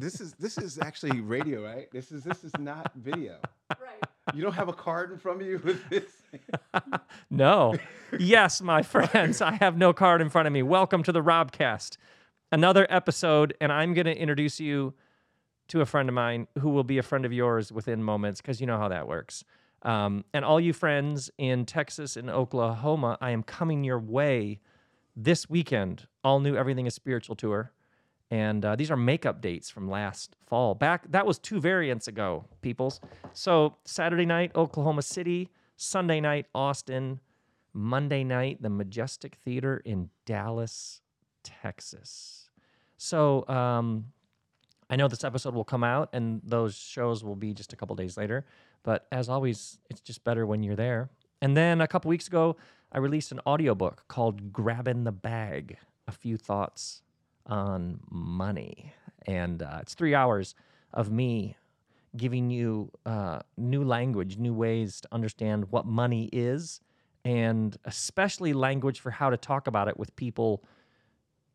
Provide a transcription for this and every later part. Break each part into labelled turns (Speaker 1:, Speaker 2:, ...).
Speaker 1: this is this is actually radio, right? This is this is not video.
Speaker 2: Right.
Speaker 1: You don't have a card in front of you with this.
Speaker 2: No. yes, my friends, I have no card in front of me. Welcome to the Robcast, another episode, and I'm going to introduce you to a friend of mine who will be a friend of yours within moments because you know how that works. Um, and all you friends in Texas and Oklahoma, I am coming your way this weekend. All new Everything is Spiritual tour. And uh, these are makeup dates from last fall. Back that was two variants ago, peoples. So Saturday night, Oklahoma City. Sunday night, Austin. Monday night, the Majestic Theater in Dallas, Texas. So um, I know this episode will come out, and those shows will be just a couple days later. But as always, it's just better when you're there. And then a couple weeks ago, I released an audiobook called Grabbing the Bag A Few Thoughts on Money. And uh, it's three hours of me giving you uh, new language, new ways to understand what money is, and especially language for how to talk about it with people,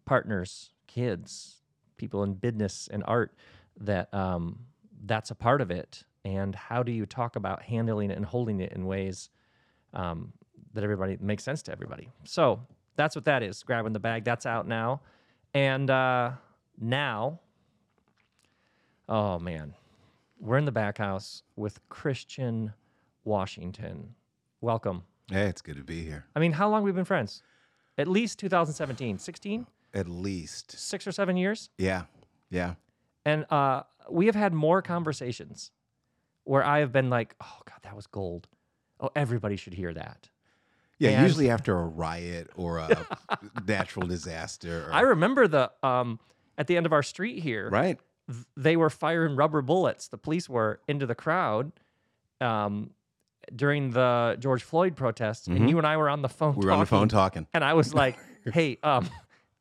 Speaker 2: partners, kids, people in business and art that um, that's a part of it. And how do you talk about handling it and holding it in ways um, that everybody makes sense to everybody? So that's what that is. Grabbing the bag. That's out now. And uh, now, oh man, we're in the back house with Christian Washington. Welcome.
Speaker 1: Hey, it's good to be here.
Speaker 2: I mean, how long we've we been friends? At least 2017, 16,
Speaker 1: At least.
Speaker 2: six or seven years.
Speaker 1: Yeah. Yeah.
Speaker 2: And uh, we have had more conversations where I have been like, oh, God, that was gold. Oh, everybody should hear that.
Speaker 1: Yeah.
Speaker 2: And-
Speaker 1: usually after a riot or a natural disaster. Or,
Speaker 2: I remember the, um, at the end of our street here,
Speaker 1: right.
Speaker 2: th- they were firing rubber bullets, the police were, into the crowd um, during the George Floyd protests. And you and I were on the phone
Speaker 1: We were on the phone
Speaker 2: talking.
Speaker 1: talking.
Speaker 2: And I was like, hey, um,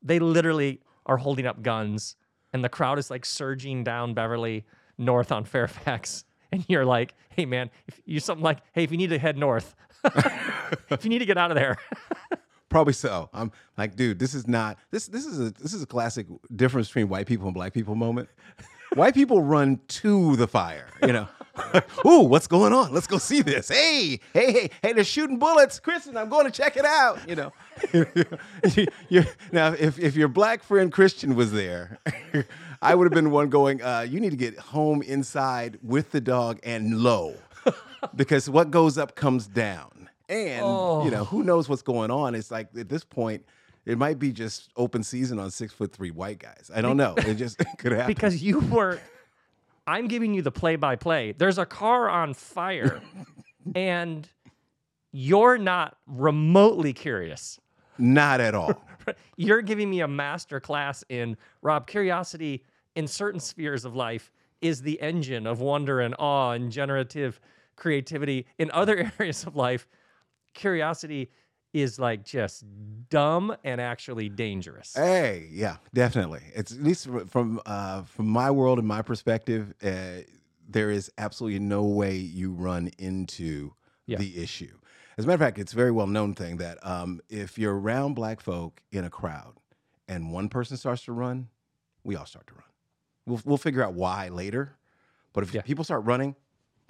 Speaker 2: they literally are holding up guns, and the crowd is like surging down Beverly north on Fairfax. And you're like, hey, man, if you something like, hey, if you need to head north, if you need to get out of there,
Speaker 1: Probably so. I'm like, dude, this is not this. This is a this is a classic difference between white people and black people moment. white people run to the fire. You know, ooh, what's going on? Let's go see this. Hey, hey, hey, hey, they're shooting bullets, Christian. I'm going to check it out. You know, now if if your black friend Christian was there. I would have been one going, uh, you need to get home inside with the dog and low. because what goes up comes down. And you know, oh. who knows what's going on? It's like at this point, it might be just open season on six foot three white guys. I don't know. It just it could happen.
Speaker 2: because you were, I'm giving you the play by play. There's a car on fire, and you're not remotely curious.
Speaker 1: Not at all.
Speaker 2: You're giving me a master class in Rob curiosity in certain spheres of life is the engine of wonder and awe and generative creativity. In other areas of life, curiosity is like just dumb and actually dangerous.
Speaker 1: Hey, yeah, definitely. It's at least fr- from uh, from my world and my perspective, uh, there is absolutely no way you run into
Speaker 2: Yeah.
Speaker 1: the issue. As a matter of fact, it's a very well known thing that um, if you're around black folk in a crowd and one person starts to run, we all start to run. We'll we'll figure out why later, but if
Speaker 2: Yeah.
Speaker 1: people start running,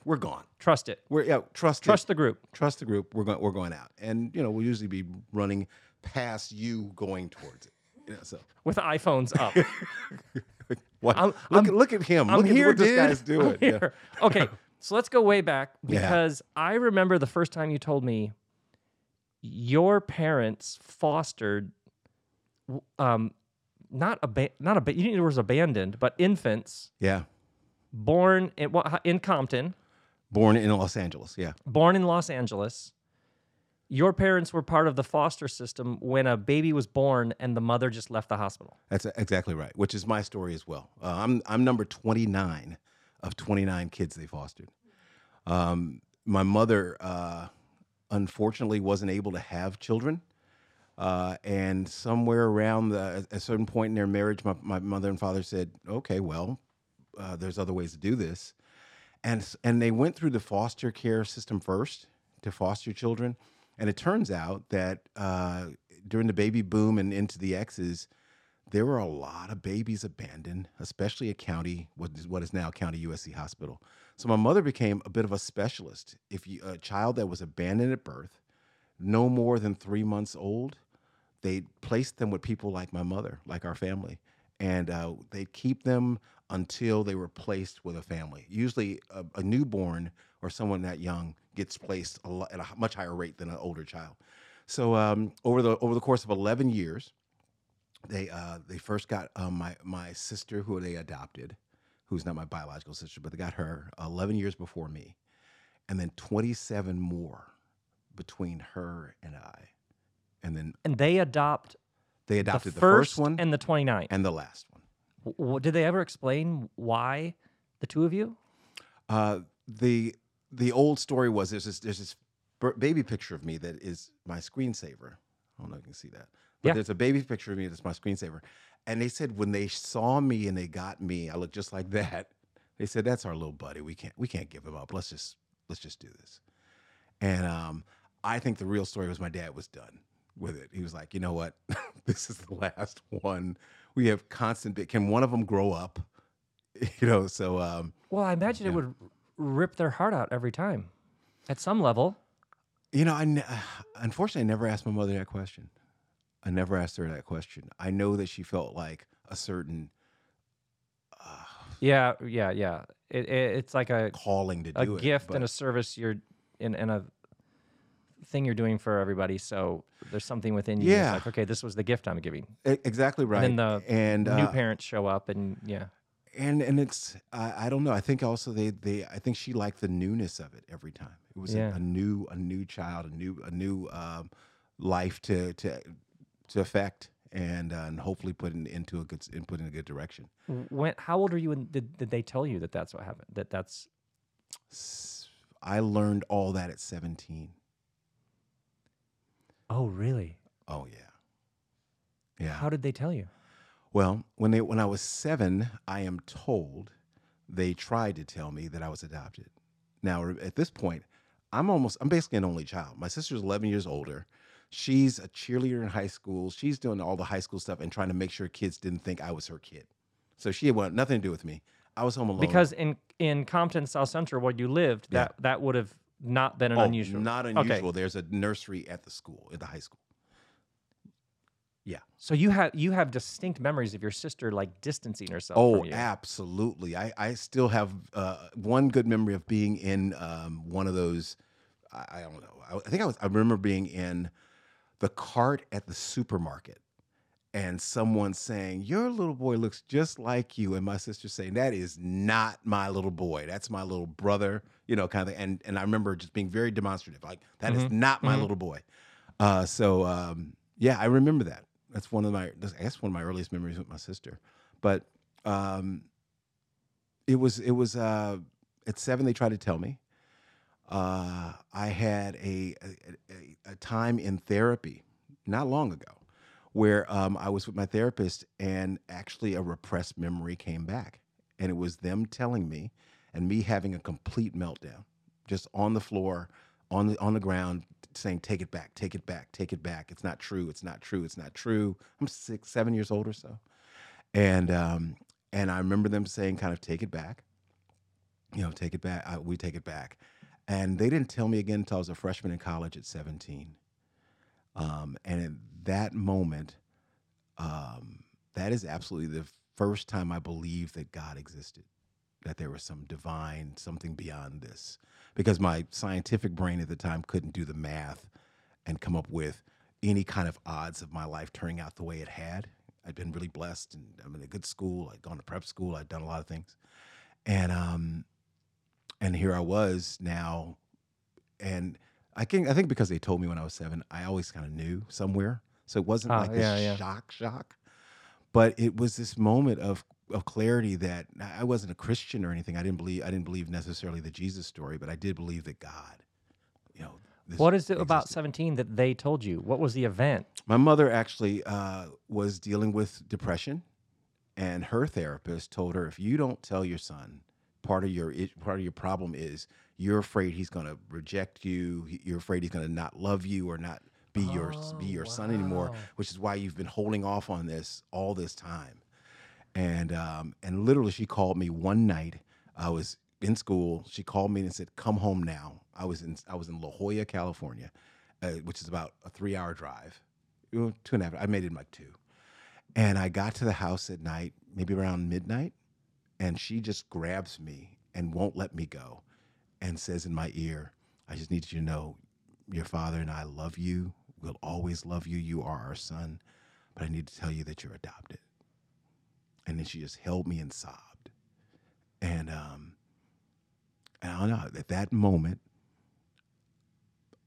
Speaker 1: we're gone.
Speaker 2: Trust it.
Speaker 1: We're yeah, trust it
Speaker 2: Trust the group.
Speaker 1: trust the group. We're going. We're going out, and you know we'll usually be running past you going towards it. You know, so
Speaker 2: with iPhones up.
Speaker 1: what?
Speaker 2: I'm-
Speaker 1: look,
Speaker 2: I'm-
Speaker 1: at look at him.
Speaker 2: I'm
Speaker 1: look
Speaker 2: here,
Speaker 1: at what
Speaker 2: dude.
Speaker 1: this guy's doing. Yeah.
Speaker 2: Okay, so let's go way back
Speaker 1: Yeah.
Speaker 2: because I remember the first time you told me your parents fostered, um, not a not a you didn't words abandoned, but infants
Speaker 1: yeah.
Speaker 2: born in what in Compton,
Speaker 1: Born in Los Angeles. Yeah.
Speaker 2: born in Los Angeles. Your parents were part of the foster system when a baby was born and the mother just left the hospital.
Speaker 1: That's exactly right. Which is my story as well. Uh, I'm I'm number 29 of 29 kids they fostered. Um, my mother, uh, unfortunately, wasn't able to have children. Uh, and somewhere around the, a certain point in their marriage, my, my mother and father said, "Okay, well, uh, there's other ways to do this," and and they went through the foster care system first to foster children. And it turns out that uh, during the baby boom and into the X's, there were a lot of babies abandoned, especially at county, what is, what is now County USC Hospital. So my mother became a bit of a specialist. If you, a child that was abandoned at birth, no more than three months old, they placed them with people like my mother, like our family, and uh, they'd keep them until they were placed with a family. Usually, a, a newborn or someone that young gets placed a lo- at a much higher rate than an older child. So um, over the over the course of eleven years, they uh, they first got um, my my sister who they adopted, who's not my biological sister, but they got her eleven years before me, and then twenty seven more between her and I, and then
Speaker 2: And they adopt
Speaker 1: they adopted
Speaker 2: first,
Speaker 1: the first, one
Speaker 2: and the 29th.
Speaker 1: and the last one.
Speaker 2: W- did they ever explain why the two of you?
Speaker 1: Uh, the the old story was there's this there's this b- baby picture of me that is my screensaver. I don't know if you can see that. But
Speaker 2: Yeah.
Speaker 1: there's a baby picture of me that's my screensaver. And they said when they saw me and they got me, I looked just like that. They said that's our little buddy. We can't we can't give him up. Let's just let's just do this. And um, I think the real story was my dad was done with it. He was like, you know what, this is the last one. We have constant. bit- Can one of them grow up? You know, so um,
Speaker 2: Well, I imagine it would rip their heart out every time at some level.
Speaker 1: You know, I ne- unfortunately I never asked my mother that question. I never asked her that question. I know that she felt like a certain uh,
Speaker 2: Yeah, yeah, yeah. It, it, it's like a,
Speaker 1: calling to
Speaker 2: a
Speaker 1: do it.
Speaker 2: A gift
Speaker 1: but-
Speaker 2: and a service you're in, and a thing you're doing for everybody. So there's something within you.
Speaker 1: Yeah.
Speaker 2: like, okay, this was the gift I'm giving.
Speaker 1: E- exactly right.
Speaker 2: And the
Speaker 1: and
Speaker 2: New
Speaker 1: uh,
Speaker 2: parents show up, and yeah.
Speaker 1: and and it's I, I don't know. I think also they they I think she liked the newness of it every time. It was
Speaker 2: Yeah.
Speaker 1: a, a new a new child, a new a new um, life to to to affect and uh, and hopefully put in, into a good and put in a good direction.
Speaker 2: When? How old are you? And did, did they tell you that that's what happened? That that's
Speaker 1: I learned all that at 17.
Speaker 2: Oh really?
Speaker 1: Oh yeah. Yeah.
Speaker 2: How did they tell you?
Speaker 1: Well, when they when I was seven, I am told they tried to tell me that I was adopted. Now at this point, I'm almost I'm basically an only child. My sister's 11 years older. She's a cheerleader in high school. She's doing all the high school stuff and trying to make sure kids didn't think I was her kid. So she had nothing to do with me. I was home alone.
Speaker 2: Because in in Compton, South Central, where you lived,
Speaker 1: Yeah.
Speaker 2: that that would have not been an
Speaker 1: Oh,
Speaker 2: unusual.
Speaker 1: not
Speaker 2: Okay.
Speaker 1: unusual. There's a nursery at the school, at the high school. Yeah.
Speaker 2: So you have you have distinct memories of your sister like distancing herself.
Speaker 1: Oh, absolutely. I, I still have uh, one good memory of being in um, one of those. I, I don't know. I, I think I was. I remember being in the cart at the supermarket, and someone saying, "Your little boy looks just like you," and my sister saying, "That is not my little boy. That's my little brother." You know, kind of. And and I remember just being very demonstrative, like that is
Speaker 2: Mhm.
Speaker 1: not my
Speaker 2: Mhm.
Speaker 1: little boy. Uh, so um, yeah, I remember that. That's one of my. that's- I guess one of my earliest memories with my sister. But um, it was it was uh, at seven. They tried to tell me. Uh, I had a a- a time in therapy not long ago where um, I was with my therapist and actually a repressed memory came back, and it was them telling me and me having a complete meltdown, just on the floor, on the on the ground, saying, "Take it back, take it back, take it back. It's not true. It's not true. It's not true." I'm six, seven years old or so, and um, and I remember them saying, "Kind of take it back." You know, take it back. Uh, we take it back, and they didn't tell me again until I was a freshman in college at 17. Um, and that moment, um, that is absolutely the first time I believed that God existed, that there was some divine, something beyond this. Because my scientific brain at the time couldn't do the math and come up with any kind of odds of my life turning out the way it had. I'd been really blessed and I'm in a good school. I'd gone to prep school. I'd done a lot of things. And um and here I was now and I think I think because they told me when I was seven, I always kind of knew somewhere. So it wasn't
Speaker 2: Ah,
Speaker 1: like this
Speaker 2: yeah, yeah.
Speaker 1: shock shock. But it was this moment of of clarity that I wasn't a Christian or anything. I didn't believe I didn't believe necessarily the Jesus story, but I did believe that God, you know, this
Speaker 2: What is it about 17 that they told you? What was the event?
Speaker 1: My mother actually uh, was dealing with depression, and her therapist told her if you don't tell your son, part of your part of your problem is you're afraid he's going to reject you. You're afraid he's going to not love you or not be your be
Speaker 2: Oh,
Speaker 1: your son anymore, which is why you've been holding off on this all this time. And um, and literally, she called me one night. I was in school. She called me and said, "Come home now." I was in I was in La Jolla, California, uh, which is about a three hour drive, two and a half. I made it in like two, and I got to the house at night, maybe around midnight, and she just grabs me and won't let me go, and says in my ear, "I just need you to know, your father and I love you. We'll always love you. You are our son, but I need to tell you that you're adopted." and then she just held me and sobbed. And um, and I don't know. At that moment,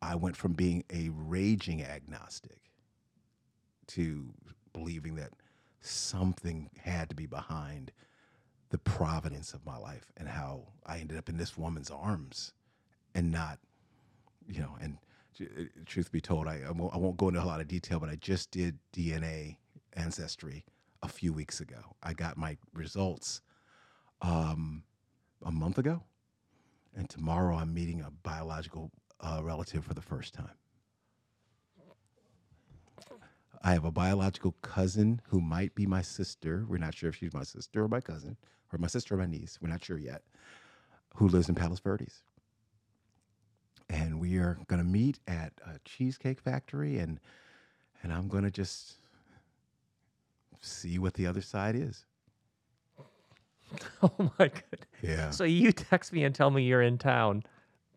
Speaker 1: I went from being a raging agnostic to believing that something had to be behind the providence of my life and how I ended up in this woman's arms and not, you know, and truth be told, I, I won't go into a lot of detail, but I just did DNA ancestry a few weeks ago. I got my results um, a month ago, and tomorrow I'm meeting a biological uh, relative for the first time. I have a biological cousin who might be my sister. We're not sure if she's my sister or my cousin, or my sister or my niece. We're not sure yet. Who lives in Palos Verdes. And we are going to meet at a cheesecake factory, and and I'm going to just see what the other side is.
Speaker 2: Oh my goodness.
Speaker 1: Yeah.
Speaker 2: So you text me and tell me you're in town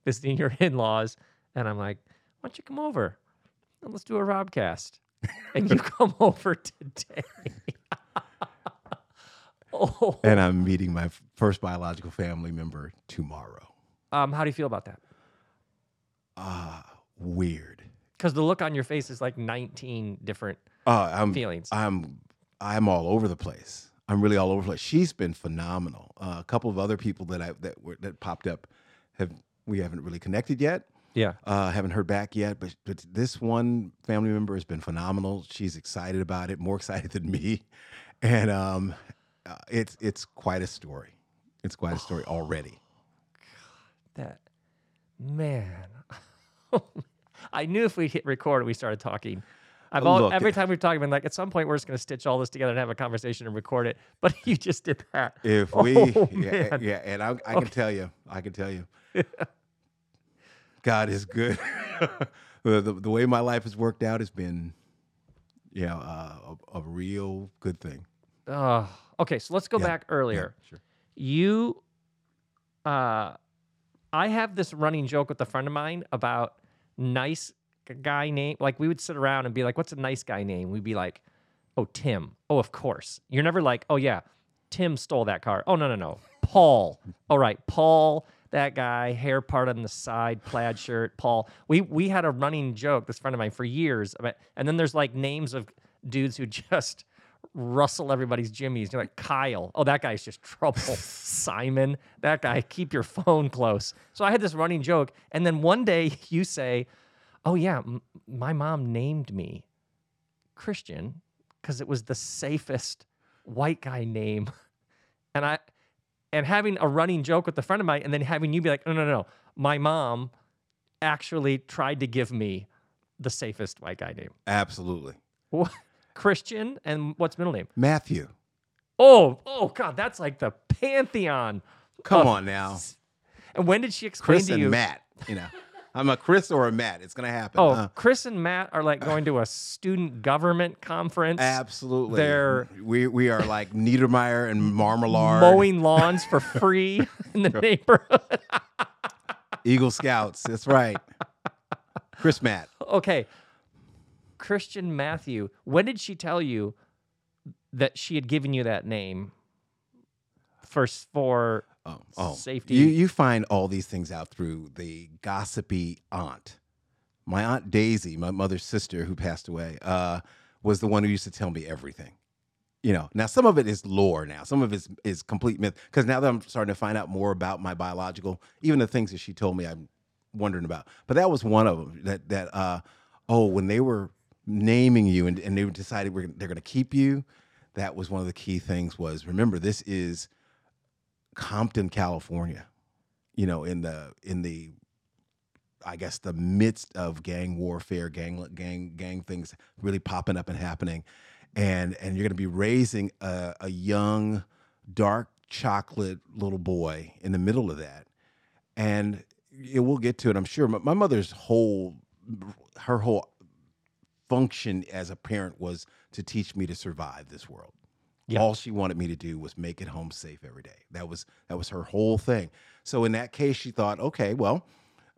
Speaker 2: visiting your in-laws, and I'm like, why don't you come over and let's do a Robcast? And you come over today. oh,
Speaker 1: and I'm meeting my first biological family member tomorrow.
Speaker 2: um, how do you feel about that?
Speaker 1: Ah, weird.
Speaker 2: Because the look on your face is like 19 different
Speaker 1: Uh, I'm
Speaker 2: feelings.
Speaker 1: I'm I'm all over the place. I'm really all over the place. She's been phenomenal. Uh, a couple of other people that I that were that popped up have we haven't really connected yet.
Speaker 2: yeah.
Speaker 1: Uh, haven't heard back yet, but but this one family member has been phenomenal. She's excited about it, more excited than me, and um, uh, it's it's quite a story. It's quite a story already.
Speaker 2: That man. I knew if we hit record we started talking. I've all,
Speaker 1: Look.
Speaker 2: every time we've talked, I've been like, at some point we're just going to stitch all this together and have a conversation and record it. But you just did that.
Speaker 1: If we,
Speaker 2: Oh,
Speaker 1: yeah,
Speaker 2: man.
Speaker 1: yeah, and I, I can tell you, I can tell you, God is good. the, the the way my life has worked out has been, you know, uh, a, a real good thing.
Speaker 2: Oh, okay. So let's go
Speaker 1: Yeah,
Speaker 2: back earlier.
Speaker 1: sure.
Speaker 2: You, uh, I have this running joke with a friend of mine about nice guy name. Like we would sit around and be like, "What's a nice guy name?" We'd be like, "Oh, Tim." Oh, of course. You're never like, "Oh yeah, Tim stole that car." Oh no no no, Paul. All right, Paul. That guy, hair part on the side, plaid shirt, Paul. We we had a running joke, this friend of mine, for years. About, and then there's like names of dudes who just rustle everybody's jimmies. You're like Kyle. Oh, that guy's just trouble. Simon. That guy. Keep your phone close. So I had this running joke, and then one day you say, "Oh yeah, m- my mom named me Christian because it was the safest white guy name," and I. And having a running joke with a friend of mine, and then having you be like, No, no, no, no, my mom actually tried to give me the safest white guy name.
Speaker 1: Absolutely,
Speaker 2: What? Christian and what's middle name?
Speaker 1: Matthew.
Speaker 2: Oh, oh God, that's like the pantheon.
Speaker 1: Come
Speaker 2: of-
Speaker 1: on now,
Speaker 2: And when did she explain
Speaker 1: Chris
Speaker 2: to
Speaker 1: and
Speaker 2: you?
Speaker 1: Matt. You know, I'm a Chris or a Matt. It's gonna happen.
Speaker 2: Oh,
Speaker 1: Uh,
Speaker 2: Chris and Matt are like going to a student government conference,
Speaker 1: absolutely.
Speaker 2: They're-
Speaker 1: we we are like Niedermeyer and Marmalard,
Speaker 2: mowing lawns for free in the neighborhood.
Speaker 1: Eagle Scouts. That's right. Chris Matt.
Speaker 2: okay, Christian Matthew. When did she tell you that she had given you that name? First for
Speaker 1: Oh, oh.
Speaker 2: Safety.
Speaker 1: You you find all these things out through the gossipy aunt. My aunt Daisy, my mother's sister who passed away, uh, was the one who used to tell me everything. You know, now some of it is lore. Now some of it is, is complete myth. Because now that I'm starting to find out more about my biological, even the things that she told me, I'm wondering about. But that was one of them. That that uh, oh, when they were naming you and, and they decided we're, they're going to keep you, that was one of the key things. Was remember this is Compton, California. You know, in the in the I guess the midst of gang warfare, gang gang gang things really popping up and happening, and and you're going to be raising a, a young, dark chocolate little boy in the middle of that, and it, we'll get to it. I'm sure. My, my mother's whole her whole function as a parent was to teach me to survive this world.
Speaker 2: Yeah.
Speaker 1: All she wanted me to do was make it home safe every day. That was that was her whole thing. So in that case, she thought, okay, well,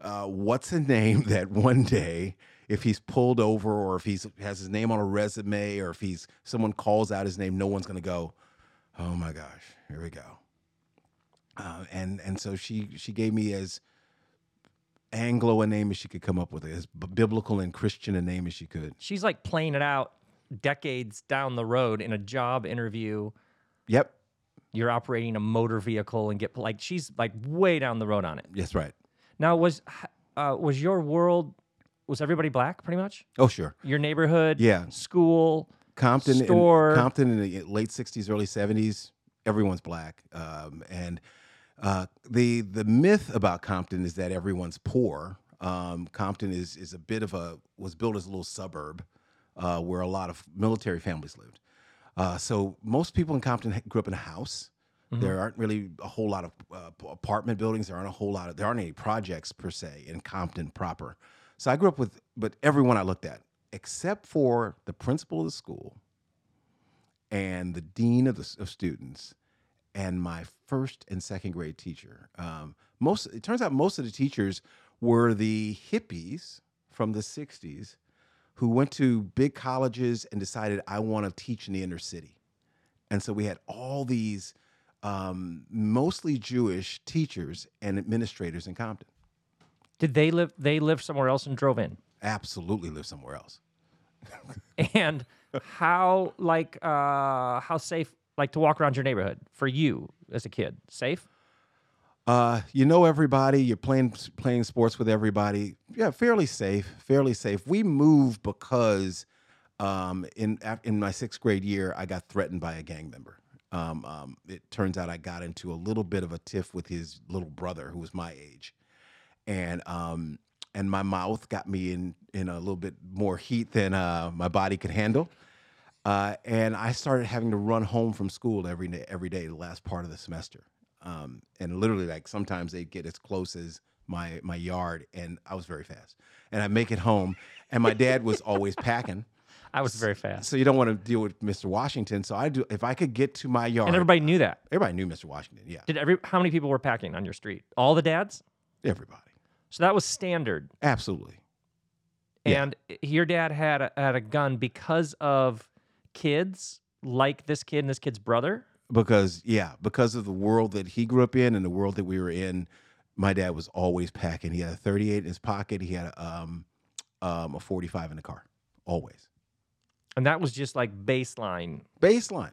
Speaker 1: uh, what's a name that one day, if he's pulled over or if he's has his name on a resume or if he's someone calls out his name, no one's going to go, oh my gosh, here we go. Uh, and and so she she gave me as Anglo a name as she could come up with, as biblical and Christian a name as she could.
Speaker 2: She's like playing it out decades down the road in a job interview.
Speaker 1: Yep,
Speaker 2: You're operating a motor vehicle and get like she's like way down the road on it.
Speaker 1: that's right.
Speaker 2: Now was uh, was your world was everybody black pretty much?
Speaker 1: Oh sure,
Speaker 2: Your neighborhood,
Speaker 1: Yeah.
Speaker 2: school,
Speaker 1: Compton, in-
Speaker 2: Store.
Speaker 1: Compton in the late '60s, early '70s. Everyone's black, um, and uh, the the myth about Compton is that everyone's poor. Um, Compton is is a bit of a was built as a little suburb uh, where a lot of military families lived. Uh, so most people in Compton grew up in a house. There aren't really a whole lot of uh, apartment buildings. There aren't a whole lot of there aren't any projects per se in Compton proper. So I grew up with, but everyone I looked at, except for the principal of the school and the dean of the of students and my first and second grade teacher. Um, most it turns out most of the teachers were the hippies from the '60s who went to big colleges and decided I want to teach in the inner city, and so we had all these um, mostly Jewish teachers and administrators in Compton.
Speaker 2: Did they live they lived somewhere else and drove in?
Speaker 1: Absolutely live somewhere else.
Speaker 2: And how like uh how safe like to walk around your neighborhood for you as a kid? Safe?
Speaker 1: Uh, you know everybody. You're playing playing sports with everybody. Yeah, fairly safe. Fairly safe. We moved because um, in in my sixth grade year, I got threatened by a gang member. Um, um, it turns out I got into a little bit of a tiff with his little brother, who was my age, and um, and my mouth got me in in a little bit more heat than uh, my body could handle. Uh, and I started having to run home from school every day, every day, the last part of the semester. Um, and literally, like sometimes they'd get as close as my my yard, and I was very fast. And I make it home, and my dad was always packing,
Speaker 2: I was very fast.
Speaker 1: so you don't want to deal with Mr. Washington. So I do if I could get to my yard.
Speaker 2: And everybody knew that.
Speaker 1: everybody knew Mr. Washington. Yeah,
Speaker 2: Did every how many people were packing on your street? All the dads?
Speaker 1: everybody,
Speaker 2: So that was standard.
Speaker 1: absolutely. Yeah.
Speaker 2: And your dad had a, had a gun because of kids like this kid and this kid's brother.
Speaker 1: because yeah because of the world that he grew up in and the world that we were in my dad was always packing. He had a 38 in his pocket. He had a, um, um, a 45 in the car always.
Speaker 2: And that was just like baseline.
Speaker 1: baseline.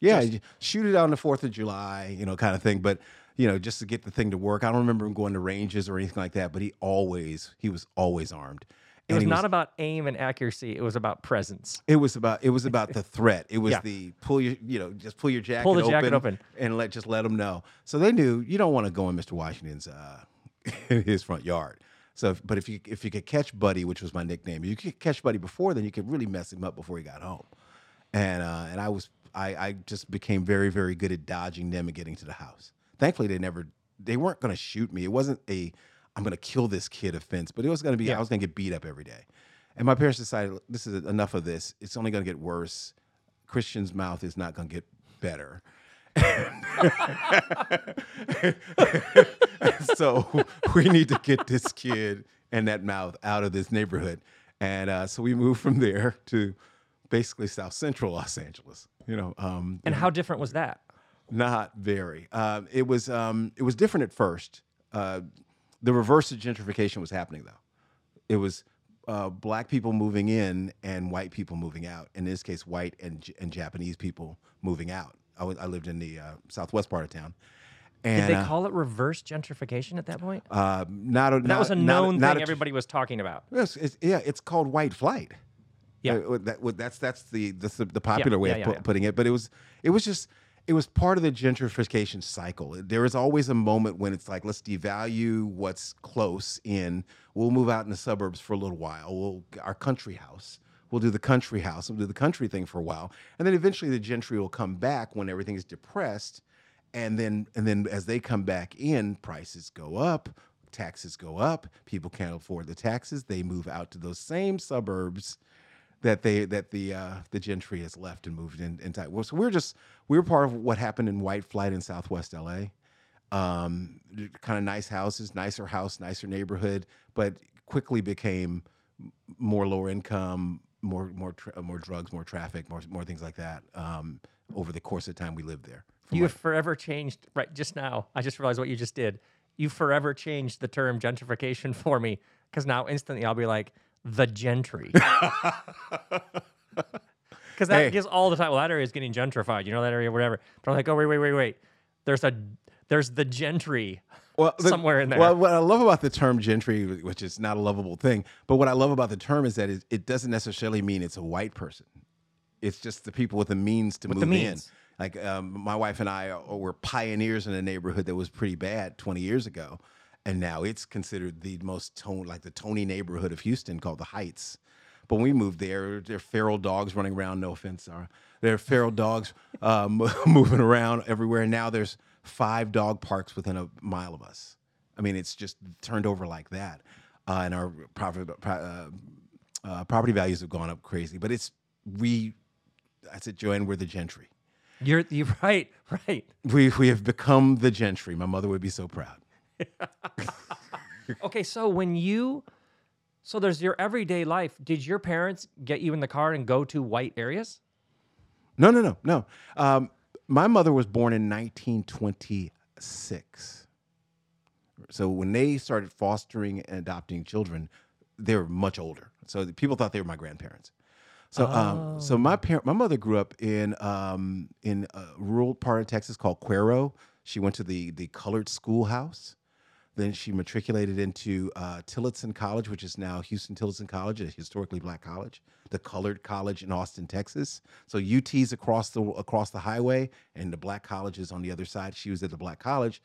Speaker 1: Yeah
Speaker 2: Just-
Speaker 1: shoot it on the 4th of july you know kind of thing but you know just to get the thing to work. I don't remember him going to ranges or anything like that but he always he was always armed
Speaker 2: It was not about aim and accuracy. It was about presence.
Speaker 1: It was about it was about the threat. It was
Speaker 2: Yeah.
Speaker 1: the pull your you know just pull your jacket
Speaker 2: Pull the jacket open.
Speaker 1: and let just let them know. So they knew you don't want to go in Mr. Washington's uh, his front yard. So if- but if you if you could catch Buddy, which was my nickname, you could catch Buddy before then you could really mess him up before he got home. And uh, and I was I I just became very very good at dodging them and getting to the house. Thankfully they never they weren't going to shoot me. It wasn't a I'm going to kill this kid offense, but it was going to be
Speaker 2: Yeah.
Speaker 1: I was going to get beat up every day. And my parents decided this is enough of this. It's only going to get worse. Christian's mouth is not going to get better. so we need to get this kid and that mouth out of this neighborhood. And uh, so we moved from there to basically South Central Los Angeles. You know, um,
Speaker 2: And how different was that?
Speaker 1: not very. Um, it was um, it was different at first. Uh, the reverse of gentrification was happening though. It was uh, black people moving in and white people moving out. In this case, white and and Japanese people moving out. I lived in the uh, southwest part of town. And
Speaker 2: Did they
Speaker 1: uh,
Speaker 2: call it reverse gentrification at that point?
Speaker 1: uh, not a,
Speaker 2: that
Speaker 1: not,
Speaker 2: was a known
Speaker 1: not
Speaker 2: thing
Speaker 1: a-
Speaker 2: everybody was talking about.
Speaker 1: Yes, it's, yeah, it's called white flight.
Speaker 2: Yeah.
Speaker 1: Uh, that, that's that's the the, the popular way
Speaker 2: yeah,
Speaker 1: of
Speaker 2: yeah,
Speaker 1: pu-
Speaker 2: yeah.
Speaker 1: putting it. But it was it was just it was part of the gentrification cycle. There is always a moment when it's like, let's devalue what's close in. We'll move out in the suburbs for a little while. We'll our country house. We'll do the country house. We'll do the country thing for a while, and then eventually the gentry will come back when everything is depressed, and then and then as they come back in, prices go up, taxes go up. People can't afford the taxes. They move out to those same suburbs that they that the uh, the gentry has left and moved in inside. Well, so we're just we were part of what happened in White Flight in Southwest LA. Um, kind of nice houses, nicer house, nicer neighborhood, but quickly became more lower income, more more tra- more drugs, more traffic, more more things like that. Um, over the course of time we lived there.
Speaker 2: You have forever changed. Right, just now, I just realized what you just did. You forever changed the term gentrification for me because now instantly I'll be like the gentry. Because that
Speaker 1: Hey.
Speaker 2: gives all the time. Well, that area is getting gentrified. You know that area, whatever. But I'm like, oh wait, wait, wait, wait. There's a there's the gentry.
Speaker 1: well, the-
Speaker 2: somewhere in there.
Speaker 1: Well, what I love about the term gentry, which is not a lovable thing, but what I love about the term is that it, it doesn't necessarily mean it's a white person. It's just the people with the means to move
Speaker 2: the
Speaker 1: in. Like um, my wife and I are- were pioneers in a neighborhood that was pretty bad 20 years ago, and now it's considered the most tone, like the Tony neighborhood of Houston, called the Heights. But when we moved there, there are feral dogs running around. No offense, Sarah. There are feral dogs uh, moving around everywhere. And now there's five dog parks within a mile of us. I mean, it's just turned over like that. Uh, and our profit, uh, uh, property values have gone up crazy. But it's we. I said, Joanne, we're the gentry.
Speaker 2: You're you're right, right.
Speaker 1: We we have become the gentry. My mother would be so proud.
Speaker 2: Okay, so when you so there's your everyday life. Did your parents get you in the car and go to white areas?
Speaker 1: No, no, no, no. Um, my mother was born in 1926. So when they started fostering and adopting children, they were much older. So the people thought they were my grandparents. So, um, so my parent, my mother grew up in um, in a rural part of Texas called Cuero. She went to the the colored schoolhouse. Then she matriculated into uh, Tillotson College, which is now Huston Tillotson College, a historically black college, the colored college in Austin, Texas. So UT's across the across the highway, and the black college is on the other side. She was at the black college.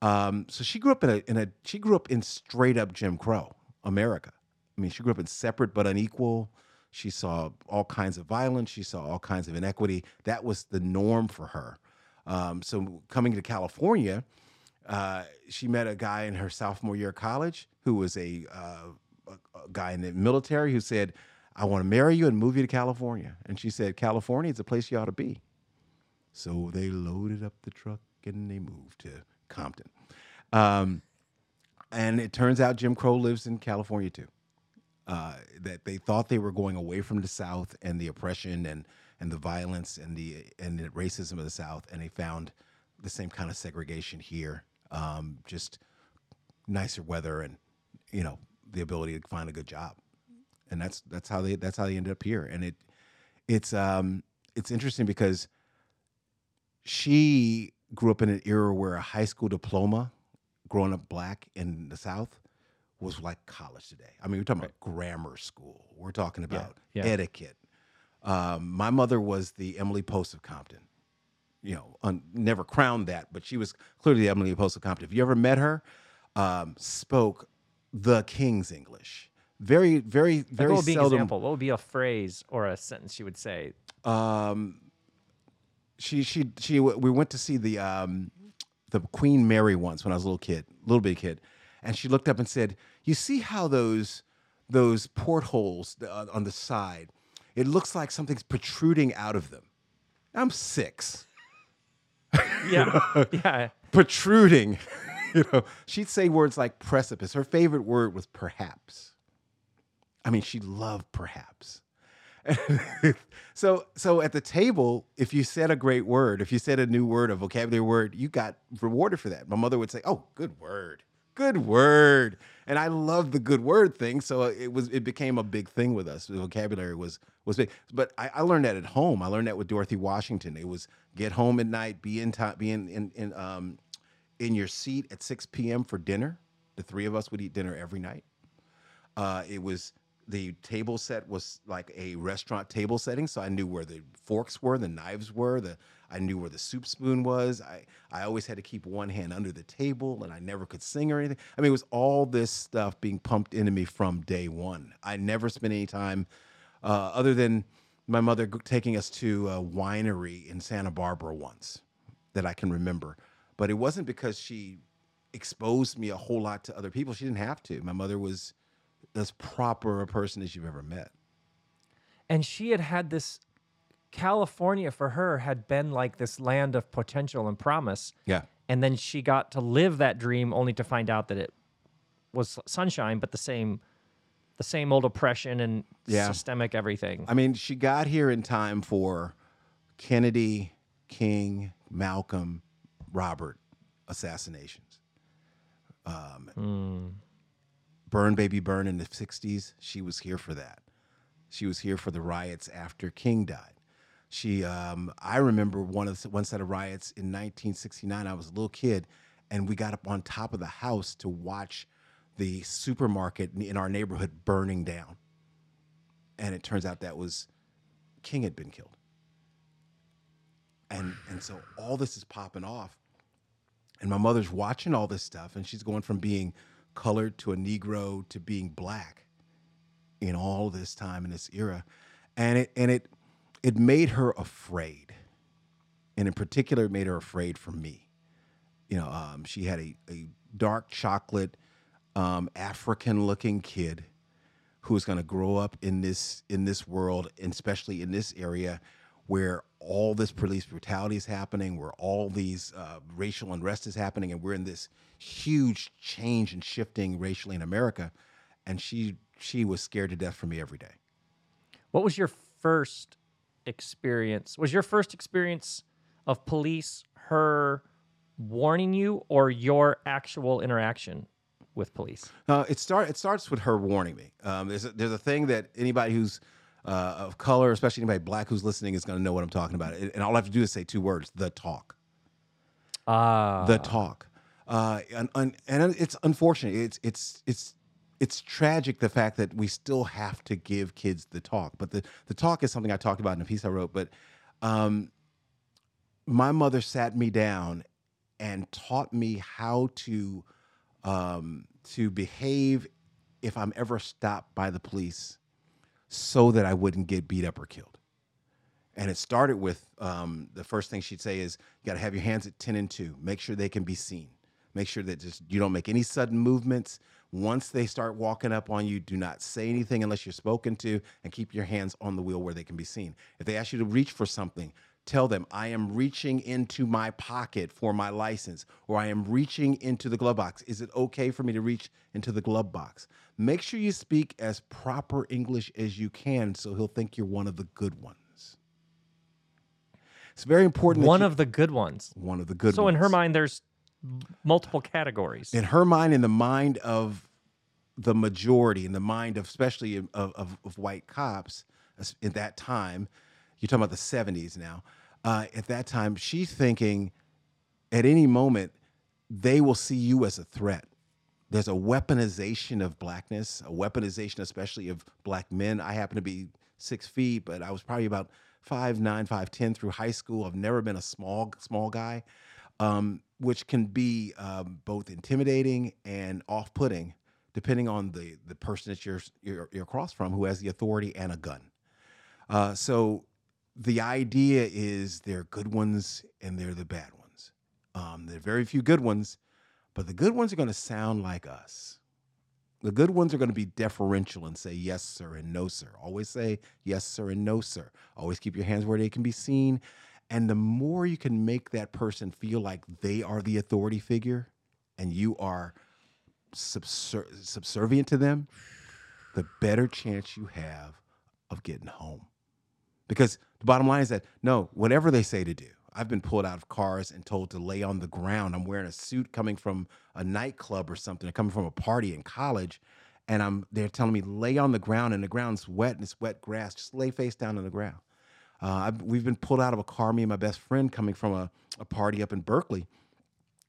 Speaker 1: Um, so she grew up in a in a she grew up in straight up Jim Crow America. I mean, she grew up in separate but unequal. She saw all kinds of violence. She saw all kinds of inequity. That was the norm for her. Um, so coming to California, uh, she met a guy in her sophomore year of college who was a, uh, a, a guy in the military who said, I want to marry you and move you to California. And she said, California is a place you ought to be. So they loaded up the truck and they moved to Compton. Um, and it turns out Jim Crow lives in California too. Uh, that they thought they were going away from the South and the oppression and and the violence and the and the racism of the South, and they found the same kind of segregation here. Um, just nicer weather and you know the ability to find a good job, and that's that's how they that's how they ended up here. And it it's um it's interesting because she grew up in an era where a high school diploma, growing up black in the South, was like college today. I mean, we're talking about grammar school. We're talking about
Speaker 2: yeah.
Speaker 1: etiquette. Um, my mother was the Emily Post of Compton. You know, un, never crowned that, but she was clearly the Emily Post of Compton. If you ever met her, um, spoke the King's English. Very, very,
Speaker 2: Like,
Speaker 1: very
Speaker 2: what would be an
Speaker 1: seldom.
Speaker 2: example? What would be a phrase or a sentence she would say?
Speaker 1: um, she she she we went to see the um, the Queen Mary once when I was a little kid, little big kid, and she looked up and said, "You see how those those portholes on the side? It looks like something's protruding out of them." I'm six,
Speaker 2: Yeah, yeah.
Speaker 1: protruding. you know, she'd say words like precipice. Her favorite word was perhaps. I mean, she loved perhaps. so so at the table, if you said a great word, if you said a new word, a vocabulary word, you got rewarded for that. My mother would say, "Oh, good word, good word," and I love the good word thing. So it was it became a big thing with us. The vocabulary was was big, but I, I learned that at home. I learned that with Dorothy Washington. It was get home at night, be in time, be in in, in um in your seat at 6 p.m. for dinner. The three of us would eat dinner every night. Uh, it was the table set was like a restaurant table setting, so I knew where the forks were, the knives were, the I knew where the soup spoon was. I I always had to keep one hand under the table, and I never could sing or anything. I mean, it was all this stuff being pumped into me from day one. I never spent any time uh, other than my mother taking us to a winery in Santa Barbara once that I can remember. But it wasn't because she exposed me a whole lot to other people. She didn't have to. My mother was as proper a person as you've ever met.
Speaker 2: And she had had this California for her had been like this land of potential and promise.
Speaker 1: Yeah.
Speaker 2: And then she got to live that dream only to find out that it was sunshine, but the same the same old oppression and
Speaker 1: Yeah.
Speaker 2: systemic everything.
Speaker 1: I mean, she got here in time for Kennedy, King, Malcolm, Robert assassinations. Um, Burn Baby Burn in the 60s, she was here for that. She was here for the riots after King died. She, um, I remember one of the, one set of riots in 1969. I was a little kid, and we got up on top of the house to watch the supermarket in our neighborhood burning down. And it turns out that was King had been killed. And and so all this is popping off. And my mother's watching all this stuff, and she's going from being colored to a Negro to being black in all this time in this era. And it and it it made her afraid. And in particular, it made her afraid for me. You know, um, she had a, a dark chocolate um, African looking kid who is going to grow up in this in this world, and especially in this area where all this police brutality is happening, where all these uh, racial unrest is happening, and we're in this huge change and shifting racially in America. And she she was scared to death for me every day.
Speaker 2: What was your first experience? Was your first experience of police her warning you or your actual interaction with police?
Speaker 1: Uh, it start it starts with her warning me. Um, there's a, there's a thing that anybody who's uh, of color, especially anybody black who's listening, is going to know what I'm talking about. And and all I have to do is say two words: the talk.
Speaker 2: Ah.
Speaker 1: the talk. Uh, and, and, and it's unfortunate. It's it's it's it's tragic the fact that we still have to give kids the talk. But the the talk is something I talked about in a piece I wrote. But um, my mother sat me down and taught me how to um, to behave if I'm ever stopped by the police, so that I wouldn't get beat up or killed. And it started with um, the first thing she'd say is, "You got to have your hands at ten and two. Make sure they can be seen. Make sure that just you don't make any sudden movements. Once they start walking up on you, do not say anything unless you're spoken to, and keep your hands on the wheel where they can be seen. If they ask you to reach for something, tell them, I am reaching into my pocket for my license, or I am reaching into the glove box. Is it okay for me to reach into the glove box? Make sure you speak as proper English as you can so he'll think you're one of the good ones. It's very important.
Speaker 2: One
Speaker 1: you-
Speaker 2: of the good ones.
Speaker 1: one of the good
Speaker 2: So
Speaker 1: ones.
Speaker 2: So in her mind, there's multiple categories.
Speaker 1: in her mind, in the mind of the majority, in the mind of especially of, of, of white cops in that time, you're talking about the 70s now. Uh, at that time, she's thinking at any moment they will see you as a threat. There's a weaponization of blackness, a weaponization, especially of black men. I happen to be six feet, but I was probably about five nine, five ten through high school. I've never been a small small guy, um, which can be um, both intimidating and off putting, depending on the the person that you're, you're you're across from who has the authority and a gun. Uh, so the idea is there are good ones and there are the bad ones. Um, there are very few good ones, but the good ones are going to sound like us. The good ones are going to be deferential and say yes, sir, and no, sir. Always say yes, sir, and no, sir. Always keep your hands where they can be seen. And the more you can make that person feel like they are the authority figure and you are subser- subservient to them, the better chance you have of getting home. Because the bottom line is that no, whatever they say to do, I've been pulled out of cars and told to lay on the ground. I'm wearing a suit coming from a nightclub or something, or coming from a party in college, and I'm they're telling me lay on the ground and the ground's wet and it's wet grass. Just lay face down on the ground. Uh, we've been pulled out of a car, me and my best friend, coming from a, a party up in Berkeley,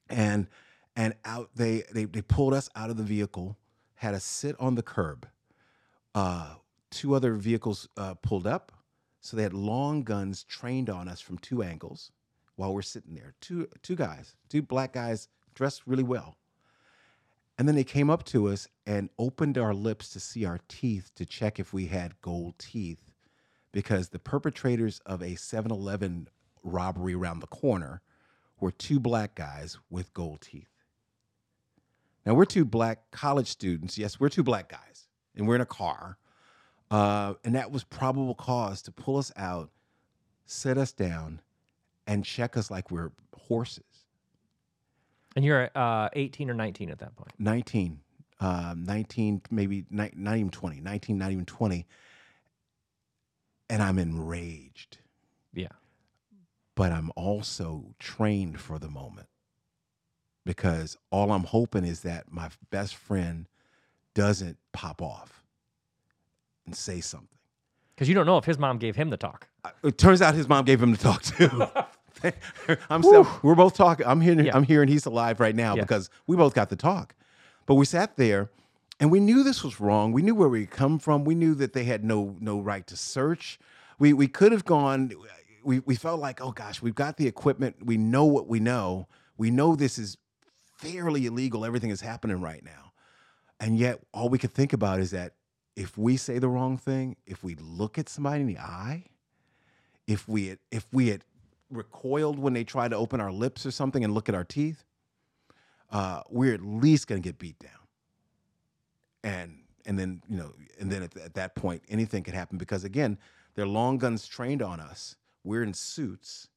Speaker 1: and and out they, they they pulled us out of the vehicle, had us sit on the curb, uh, two other vehicles uh, pulled up. So they had long guns trained on us from two angles while we're sitting there. Two two guys, two black guys dressed really well. And then they came up to us and opened our lips to see our teeth to check if we had gold teeth because the perpetrators of a 7-Eleven robbery around the corner were two black guys with gold teeth. Now we're two black college students. Yes, we're two black guys, and we're in a car. Uh, and that was probable cause to pull us out, sit us down, and check us like we're horses.
Speaker 2: And you're uh, 18 or 19 at that point.
Speaker 1: 19, um, 19, maybe not even 20, 19, not even 20. And I'm enraged,
Speaker 2: Yeah.
Speaker 1: but I'm also trained for the moment because all I'm hoping is that my best friend doesn't pop off and say something.
Speaker 2: Because you don't know if his mom gave him the talk.
Speaker 1: It turns out his mom gave him the talk too. I'm still, we're both talking. I'm hearing,
Speaker 2: Yeah.
Speaker 1: I'm hearing he's alive right now
Speaker 2: Yeah.
Speaker 1: because we both got the talk. But we sat there and we knew this was wrong. We knew where we come from. We knew that they had no no right to search. We we could have gone. We we felt like, oh gosh, we've got the equipment. We know what we know. We know this is fairly illegal. Everything is happening right now, and yet all we could think about is that if we say the wrong thing, if we look at somebody in the eye, if we had, if we had recoiled when they tried to open our lips or something and look at our teeth, uh, we're at least going to get beat down. And and then you know, and then at, at that point, anything could happen because again, they're long guns trained on us. We're in suits.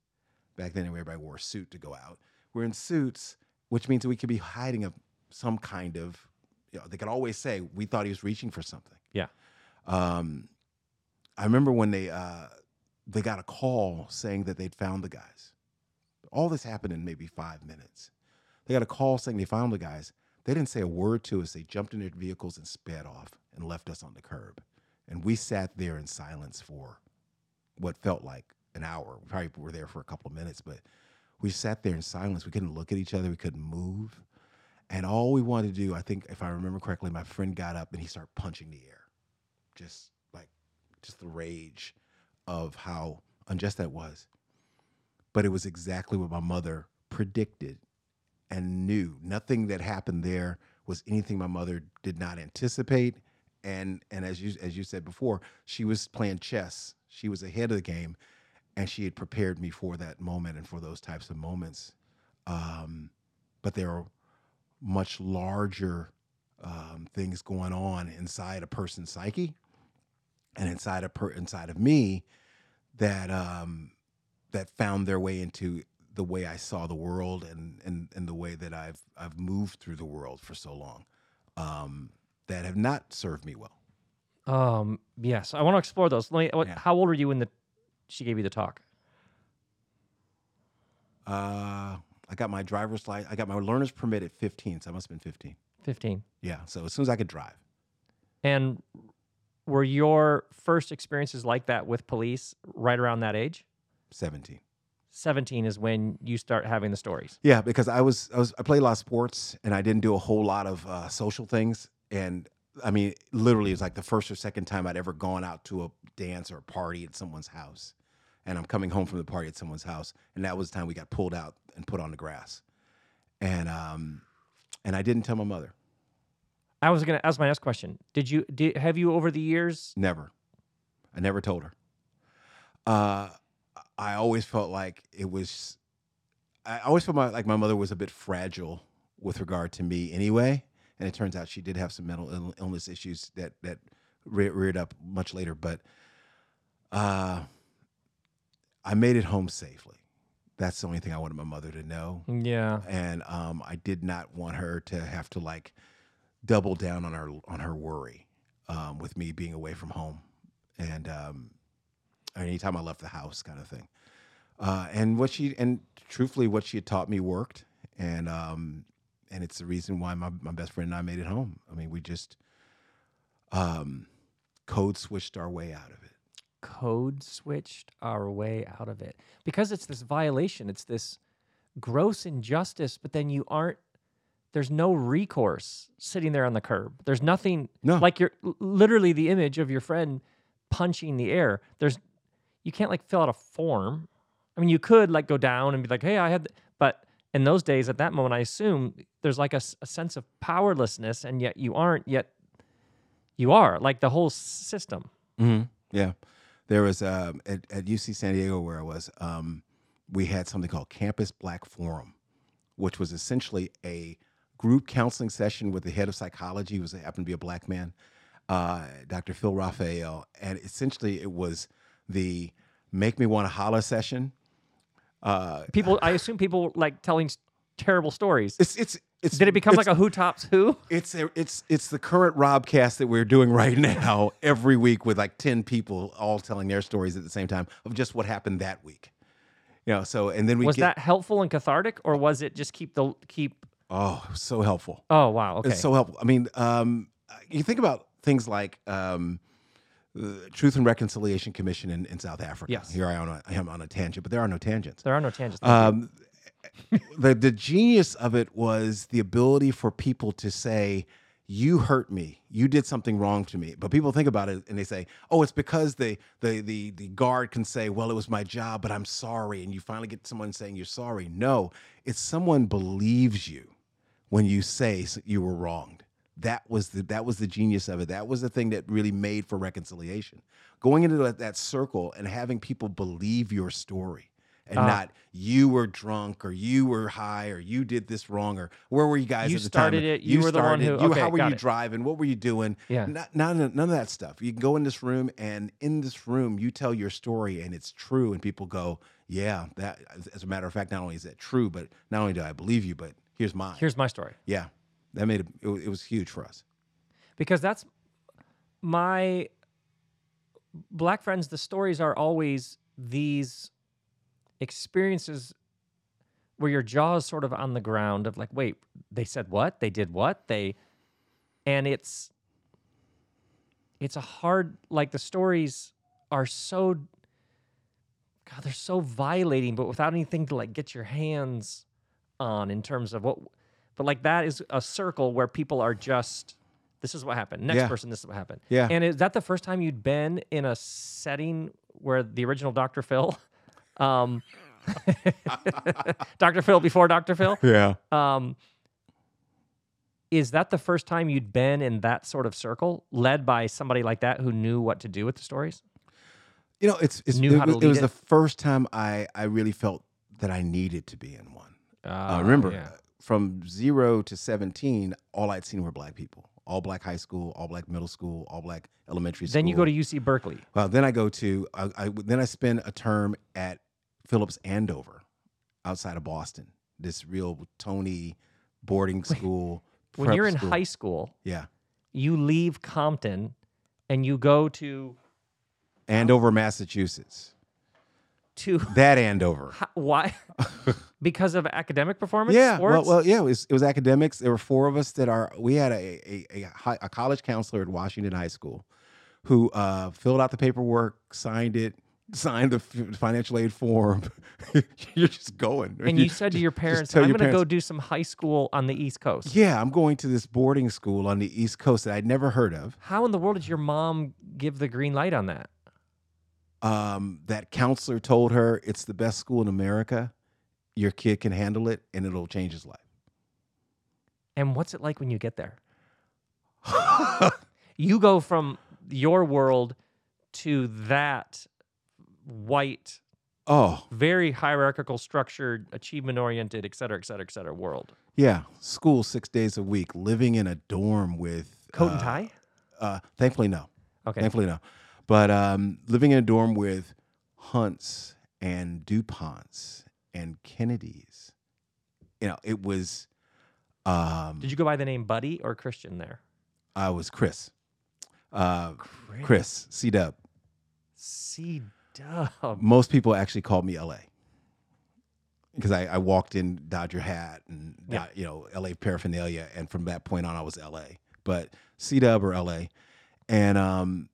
Speaker 1: Back then, everybody wore a suit to go out. We're in suits, which means we could be hiding a, some kind of. You know, they could always say we thought he was reaching for something.
Speaker 2: Yeah.
Speaker 1: Um, I remember when they uh, they got a call saying that they'd found the guys. All this happened in maybe five minutes. They got a call saying they found the guys. They didn't say a word to us. They jumped in their vehicles and sped off and left us on the curb. And we sat there in silence for what felt like an hour. We probably were there for a couple of minutes, but we sat there in silence. We couldn't look at each other. We couldn't move. And all we wanted to do, I think, if I remember correctly, my friend got up and he started punching the air. Just like, just the rage of how unjust that was. But it was exactly what my mother predicted and knew. Nothing that happened there was anything my mother did not anticipate. And and as you as you said before, she was playing chess. She was ahead of the game, and she had prepared me for that moment and for those types of moments. Um, but there are much larger um, things going on inside a person's psyche and inside a per, inside of me that um, that found their way into the way I saw the world and and and the way that I've I've moved through the world for so long um, that have not served me well.
Speaker 2: Um, yes, I want to explore those. Let me, what,
Speaker 1: Yeah.
Speaker 2: How old were you when the she gave you the talk?
Speaker 1: Uh, I got my driver's license. I got my learner's permit at 15, so I must have been 15.
Speaker 2: 15.
Speaker 1: Yeah, so as soon as I could drive.
Speaker 2: And were your first experiences like that with police right around that age?
Speaker 1: 17.
Speaker 2: 17 is when you start having the stories.
Speaker 1: Yeah, because I was I was I played a lot of sports and I didn't do a whole lot of uh, social things. And I mean, literally, it was like the first or second time I'd ever gone out to a dance or a party at someone's house. And I'm coming home from the party at someone's house, and that was the time we got pulled out and put on the grass. And um, and I didn't tell my mother.
Speaker 2: I was going to ask my next question. Did you did, have you over the years?
Speaker 1: Never. I never told her. Uh, I always felt like it was. I always felt my, like my mother was a bit fragile with regard to me, anyway. And it turns out she did have some mental illness issues that that re- reared up much later. But uh, I made it home safely. That's the only thing I wanted my mother to know
Speaker 2: Yeah.
Speaker 1: and um, I did not want her to have to like double down on her on her worry um, with me being away from home, and um, anytime I left the house, kind of thing. Uh, and what she and truthfully, what she had taught me worked, and um, and it's the reason why my my best friend and I made it home. I mean, we just um, code switched our way out of it.
Speaker 2: Code switched our way out of it because it's this violation. It's this gross injustice, but then you aren't there's no recourse sitting there on the curb. There's nothing
Speaker 1: No.
Speaker 2: like you're literally the image of your friend punching the air. There's you can't like fill out a form. I mean, you could like go down and be like, "Hey, I had," th-" but in those days, at that moment, I assume there's like a sense of powerlessness, and yet you aren't. Yet you are like the whole system.
Speaker 1: Mm-hmm. Yeah, there was um, at, at UC San Diego where I was. Um, we had something called Campus Black Forum, which was essentially a group counseling session with the head of psychology, who was happened to be a black man, uh, Dr. Phil Raphael, and essentially it was the make me want to holler session. Uh,
Speaker 2: People, I assume people like telling s- terrible stories.
Speaker 1: it's it's it's
Speaker 2: Did it become
Speaker 1: it's-
Speaker 2: like a Who Tops Who?
Speaker 1: It's a, it's it's the current Robcast that we're doing right now every week with like ten people all telling their stories at the same time of just what happened that week. You know, so and then we
Speaker 2: Was
Speaker 1: get
Speaker 2: that helpful and cathartic, or was it just keep the keep?
Speaker 1: oh so helpful.
Speaker 2: Oh wow, okay.
Speaker 1: It's so helpful. I mean, um, you think about things like um, the Truth and Reconciliation Commission in, in South Africa.
Speaker 2: Yes.
Speaker 1: Here I am, on a, I am on a tangent, but there are no tangents.
Speaker 2: there are no tangents.
Speaker 1: Um, the the genius of it was the ability for people to say, "You hurt me. You did something wrong to me." But people think about it and they say, "Oh, it's because the the the the guard can say, "Well, it was my job, but I'm sorry," and you finally get someone saying you're sorry. No, it's someone believes you when you say you were wronged. That was the that was the genius of it. That was the thing that really made for reconciliation. Going into that, that circle and having people believe your story and
Speaker 2: Ah.
Speaker 1: not you were drunk or you were high or you did this wrong or where were you guys
Speaker 2: You
Speaker 1: at the
Speaker 2: started
Speaker 1: time?
Speaker 2: it, you were the one
Speaker 1: started
Speaker 2: who-
Speaker 1: you-
Speaker 2: okay,
Speaker 1: how were you
Speaker 2: it.
Speaker 1: driving? What were you doing?
Speaker 2: Yeah.
Speaker 1: Not, none, of- none of that stuff. You can go in this room and in this room you tell your story and it's true and people go, yeah, that. As a matter of fact, not only is that true, but not only do I believe you, but here's mine.
Speaker 2: Here's my story
Speaker 1: Yeah, that made it. It, was huge for us.
Speaker 2: because that's my black friends. The stories are always these experiences where your jaw is sort of on the ground of like, wait, they said what? They did what? They, and it's, it's a hard like the stories are so God, they're so violating, but without anything to like get your hands on in terms of what but like that is a circle where people are just this is what happened. Next
Speaker 1: Yeah.
Speaker 2: person, this is what happened.
Speaker 1: Yeah.
Speaker 2: And is that the first time you'd been in a setting where the original Dr. Phil? Um Dr. Phil before Dr. Phil?
Speaker 1: Yeah.
Speaker 2: Um, is that the first time you'd been in that sort of circle, led by somebody like that who knew what to do with the stories?
Speaker 1: You know, it's, it's
Speaker 2: Knew
Speaker 1: it,
Speaker 2: how to
Speaker 1: was- it was
Speaker 2: lead
Speaker 1: the first time I I really felt that I needed to be in one.
Speaker 2: Uh,
Speaker 1: Uh, remember,
Speaker 2: yeah.
Speaker 1: From zero to 17, all I'd seen were black people. All black high school, all black middle school, all black elementary school.
Speaker 2: Then you go to UC Berkeley.
Speaker 1: Well, then I go to, I, I then I spend a term at Phillips Andover outside of Boston. This real Tony boarding school.
Speaker 2: When you're in
Speaker 1: school.
Speaker 2: high school,
Speaker 1: Yeah.
Speaker 2: you leave Compton and you go to
Speaker 1: Andover, Massachusetts.
Speaker 2: To
Speaker 1: That Andover.
Speaker 2: Why? because of academic performance?
Speaker 1: Yeah, well, well, yeah. It was, it was academics. There were four of us that are. We had a a, a, a college counselor at Washington High School, who uh, filled out the paperwork, signed it, signed the financial aid form. You're just going.
Speaker 2: and you said to your parents, "I'm going to go do some high school on the East Coast."
Speaker 1: Yeah, I'm going to this boarding school on the East Coast that I'd never heard of.
Speaker 2: How in the world did your mom give the green light on that?
Speaker 1: Um, that counselor told her it's the best school in America. Your kid can handle it, and it'll change his life.
Speaker 2: And what's it like when you get there? you go from your world to that white,
Speaker 1: oh,
Speaker 2: very hierarchical, structured, achievement oriented, et cetera, et cetera, et cetera world.
Speaker 1: yeah. School six days a week, living in a dorm with
Speaker 2: Coat and
Speaker 1: uh,
Speaker 2: tie?
Speaker 1: Uh, thankfully, no.
Speaker 2: Okay.
Speaker 1: Thankfully, no. But um, living in a dorm with Hunts and DuPonts and Kennedys, you know, it was. Um,
Speaker 2: Did you go by the name Buddy or Christian there?
Speaker 1: I was Chris. Uh, Chris C Dub.
Speaker 2: C Dub.
Speaker 1: Most people actually called me LA because I, I walked in Dodger hat and
Speaker 2: Yeah.
Speaker 1: you know LA paraphernalia, and from that point on, I was LA. But C Dub or LA, and um,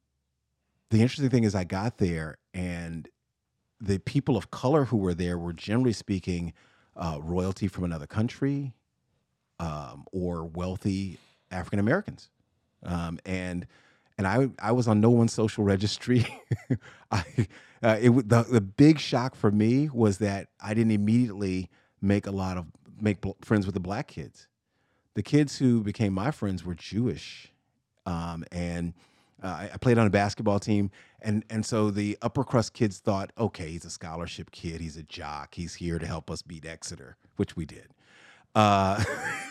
Speaker 1: the interesting thing is, I got there and the people of color who were there were generally speaking uh, royalty from another country, um, or wealthy African Americans, um, and and I I was on no one's social registry. I uh, it the the big shock for me was that I didn't immediately make a lot of make bl- friends with the black kids. The kids who became my friends were Jewish, um, and uh, I I played on a basketball team, and and so the upper crust kids thought, okay, he's a scholarship kid, he's a jock, he's here to help us beat Exeter, which we did. Uh,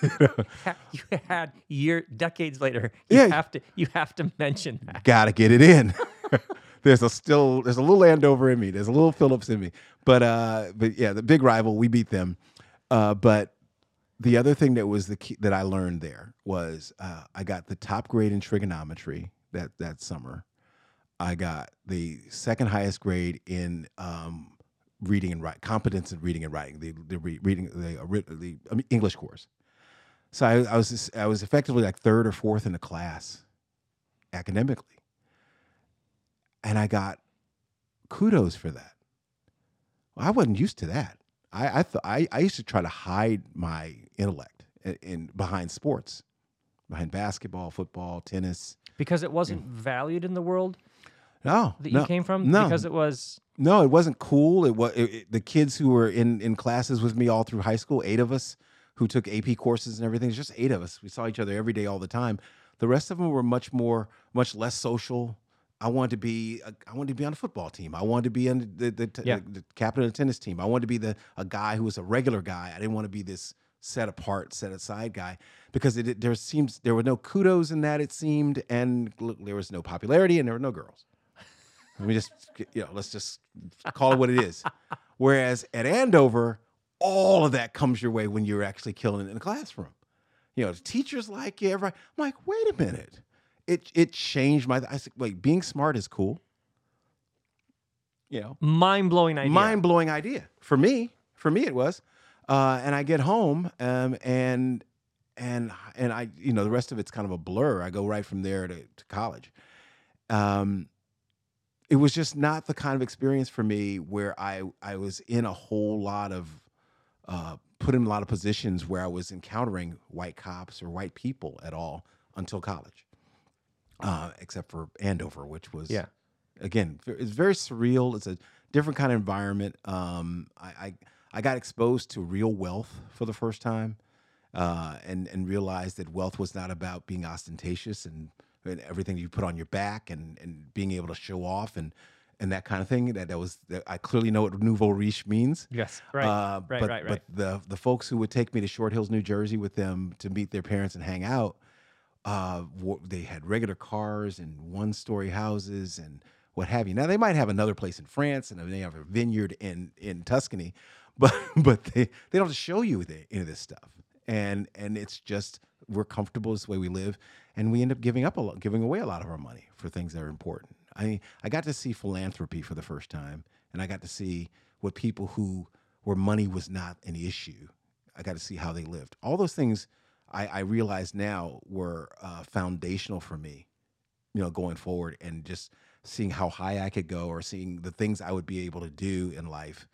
Speaker 2: You had year decades later. You
Speaker 1: Yeah.
Speaker 2: have to you have to mention that.
Speaker 1: gotta get it in. there's a still there's a little Andover in me. There's a little Phillips in me. But uh, but yeah, the big rival, we beat them. Uh, but the other thing that was the key that I learned there was uh, I got the top grade in trigonometry that that summer. I got the second highest grade in um, reading and writing, competence in reading and writing, the the re- reading the, uh, the English course. So I, I was just- I was effectively like third or fourth in the class academically, and I got kudos for that. Well, I wasn't used to that. I I, th- I I used to try to hide my intellect in, in behind sports, behind basketball, football, tennis.
Speaker 2: Because it wasn't mm. valued in the world
Speaker 1: No,
Speaker 2: that
Speaker 1: no,
Speaker 2: you came from?
Speaker 1: No,
Speaker 2: Because it was
Speaker 1: No, it wasn't cool. It was it, it- the kids who were in in classes with me all through high school. Eight of us who took AP courses and everything. It's just eight of us. We saw each other every day, all the time. The rest of them were much more, much less social. I wanted to be, a, I wanted to be on the football team. I wanted to be on the the, the,
Speaker 2: Yeah.
Speaker 1: the captain of the tennis team. I wanted to be the a guy who was a regular guy. I didn't want to be this set apart, set aside guy because it, there seems there were no kudos in that. It seemed, and look, there was no popularity, and there were no girls. Let me just, you know, let's just call it what it is. Whereas at Andover, all of that comes your way when you're actually killing it in the classroom. You know, the teachers like you. Everybody. I'm like, wait a minute. It it changed my. I said, wait, being smart is cool. You know,
Speaker 2: mind blowing idea.
Speaker 1: mind blowing idea for me. For me, it was. Uh, and I get home, um, and and and I, you know, the rest of it's kind of a blur. I go right from there to, to college. Um, it was just not the kind of experience for me where I I was in a whole lot of uh, put in a lot of positions where I was encountering white cops or white people at all until college, uh, except for Andover, which was
Speaker 2: Yeah.
Speaker 1: again it's very surreal. It's a different kind of environment. Um, I, I I got exposed to real wealth for the first time, uh, and and realized that wealth was not about being ostentatious and, and everything you put on your back and and being able to show off and and that kind of thing. That that was that I clearly know what nouveau riche means.
Speaker 2: Yes. Right.
Speaker 1: Uh,
Speaker 2: right.
Speaker 1: but,
Speaker 2: right. Right.
Speaker 1: But the the folks who would take me to Short Hills, New Jersey, with them to meet their parents and hang out, uh, they had regular cars and one story houses and what have you. Now they might have another place in France and they have a vineyard in in Tuscany, but but they they don't show you the, any of this stuff. And and it's just we're comfortable this way we live, and we end up giving up a lot, giving away a lot of our money for things that are important. I I got to see philanthropy for the first time, and I got to see what people who where money was not an issue. I got to see how they lived. All those things I, I realize now were uh, foundational for me, you know, going forward and just seeing how high I could go or seeing the things I would be able to do in life.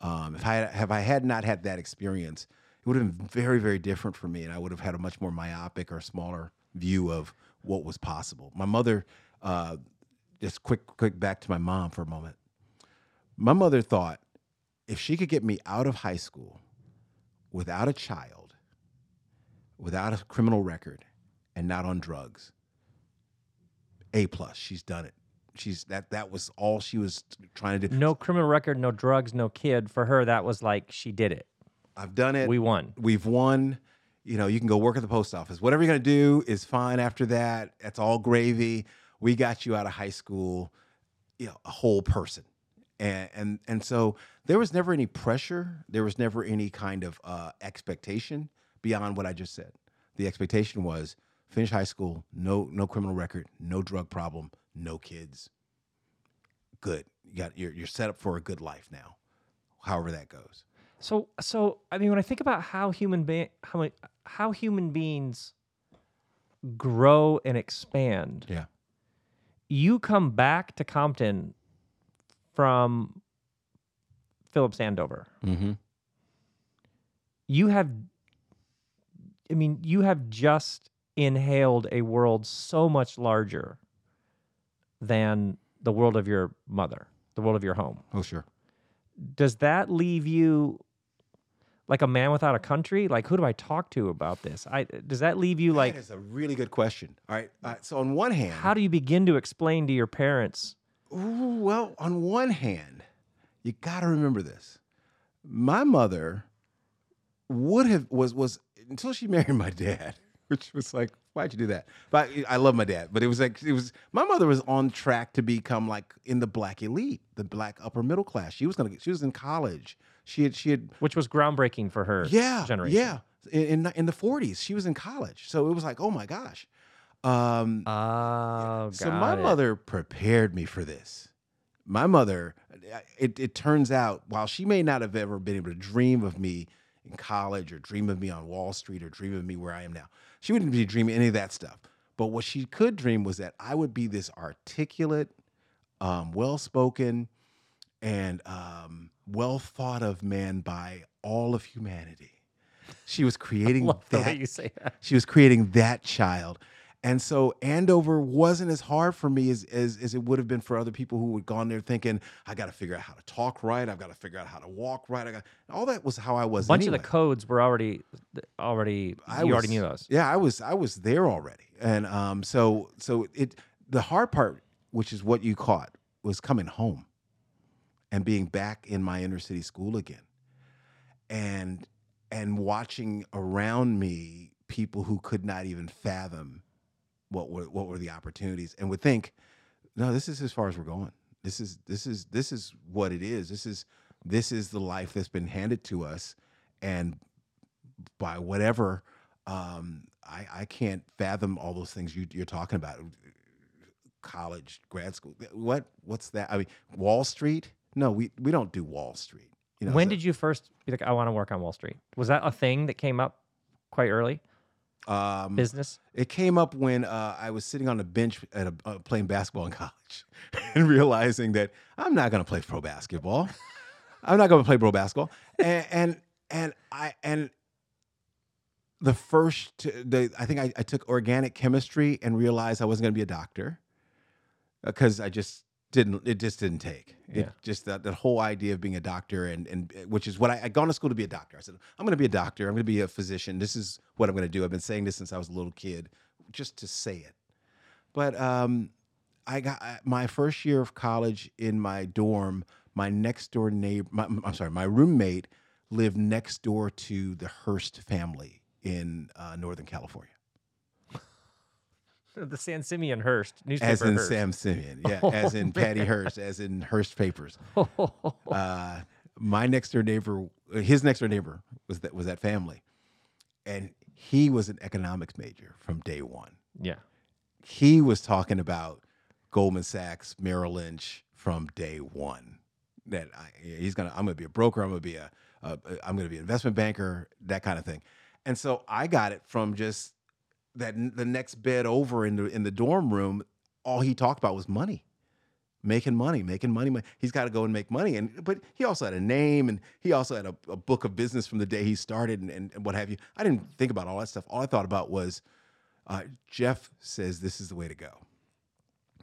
Speaker 1: Um, if I have I had not had that experience, it would have been very, very different for me, and I would have had a much more myopic or smaller view of what was possible. My mother, uh, just quick, quick back to my mom for a moment. My mother thought if she could get me out of high school without a child, without a criminal record, and not on drugs, a plus. She's done it. She's that. That was all she was trying to do.
Speaker 2: no criminal record, no drugs, no kid. For her, that was like she did it.
Speaker 1: I've done it.
Speaker 2: We won.
Speaker 1: We've won. You know, you can go work at the post office. Whatever you're gonna do is fine. After that, that's all gravy. We got you out of high school, you know, a whole person, and and and so there was never any pressure. There was never any kind of uh, expectation beyond what I just said. The expectation was finish high school, no no criminal record, no drug problem, no kids. Good. You got you're you're set up for a good life now. However that goes.
Speaker 2: So, so I mean, when I think about how human be- how how human beings grow and expand,
Speaker 1: Yeah.
Speaker 2: you come back to Compton from Phillips Andover.
Speaker 1: Mm-hmm.
Speaker 2: You have I mean, you have just inhaled a world so much larger than the world of your mother, the world of your home.
Speaker 1: Oh, sure.
Speaker 2: Does that leave you like a man without a country? Like, who do I talk to about this? I does that leave you like?
Speaker 1: that is a really good question. All right. Uh, so on one hand,
Speaker 2: How do you begin to explain to your parents?
Speaker 1: Ooh, well, on one hand, you got to remember this. My mother would have was was until she married my dad, which was like, why'd you do that? But I, I love my dad, but it was like it was my mother was on track to become like in the black elite, the black upper middle class. She was gonna get, she was in college. She had she had
Speaker 2: Which was groundbreaking for her
Speaker 1: yeah
Speaker 2: generation.
Speaker 1: yeah in in, in the forties. She was in college, so it was like, oh my gosh. Um,
Speaker 2: Oh,
Speaker 1: so my
Speaker 2: it.
Speaker 1: mother prepared me for this. My mother, it, it turns out, while she may not have ever been able to dream of me in college or dream of me on Wall Street or dream of me where I am now, she wouldn't be dreaming any of that stuff. But what she could dream was that I would be this articulate, um, well spoken, and um, well thought of man by all of humanity. She was creating
Speaker 2: Love the way
Speaker 1: that
Speaker 2: you say that.
Speaker 1: she was creating that child. And so Andover wasn't as hard for me as, as, as it would have been for other people who had gone there thinking, I got to figure out how to talk right. I've got to figure out how to walk right. I got all that was how I was.
Speaker 2: A bunch
Speaker 1: anyway.
Speaker 2: of the codes were already already
Speaker 1: I
Speaker 2: you
Speaker 1: was,
Speaker 2: already knew those.
Speaker 1: Yeah, I was I was there already. And um so so it the hard part, which is what you caught, was coming home and being back in my inner city school again. And and watching around me people who could not even fathom what were what were the opportunities and would think, no, this is as far as we're going. This is this is this is what it is. This is this is the life that's been handed to us. And by whatever um, I, I can't fathom all those things you, you're talking about. College, grad school, what? What's that? I mean, Wall Street? No, we we don't do Wall Street. You know,
Speaker 2: when
Speaker 1: so,
Speaker 2: did you first be like, I want to work on Wall Street? Was that a thing that came up quite early?
Speaker 1: Um,
Speaker 2: Business?
Speaker 1: it came up when uh, I was sitting on a bench at a, uh, playing basketball in college, and realizing that I'm not going to play pro basketball. I'm not going to play pro basketball, and, and and I and the first the I think I, I took organic chemistry and realized I wasn't going to be a doctor because I just didn't it just didn't take it
Speaker 2: Yeah.
Speaker 1: just that, that whole idea of being a doctor and and which is what I I'd gone to school to be a doctor. I said I'm going to be a doctor. I'm going to be a physician. This is what I'm going to do. I've been saying this since I was a little kid, just to say it. But um, I got I- my first year of college in my dorm. My next door neighbor, my, I'm sorry, my roommate lived next door to the Hearst family in uh, Northern California,
Speaker 2: The San Simeon Hearst newspaper.
Speaker 1: as in
Speaker 2: Hearst.
Speaker 1: San Simeon, yeah,
Speaker 2: Oh,
Speaker 1: as in Patty Hearst, as in Hearst Papers. uh, my next door neighbor, his next door neighbor was that was that family, and he was an economics major from day one.
Speaker 2: yeah.
Speaker 1: He was talking about Goldman Sachs, Merrill Lynch from day one. That I, he's gonna, I'm gonna be a broker. I'm gonna be a, a, I'm gonna be an investment banker, that kind of thing. And so I got it from just that the next bed over in the in the dorm room. All he talked about was money making money, making money. money. He's got to go and make money. And but he also had a name, and he also had a, a book of business from the day he started, and, and, what have you. I didn't think about all that stuff. All I thought about was, uh, Jeff says this is the way to go.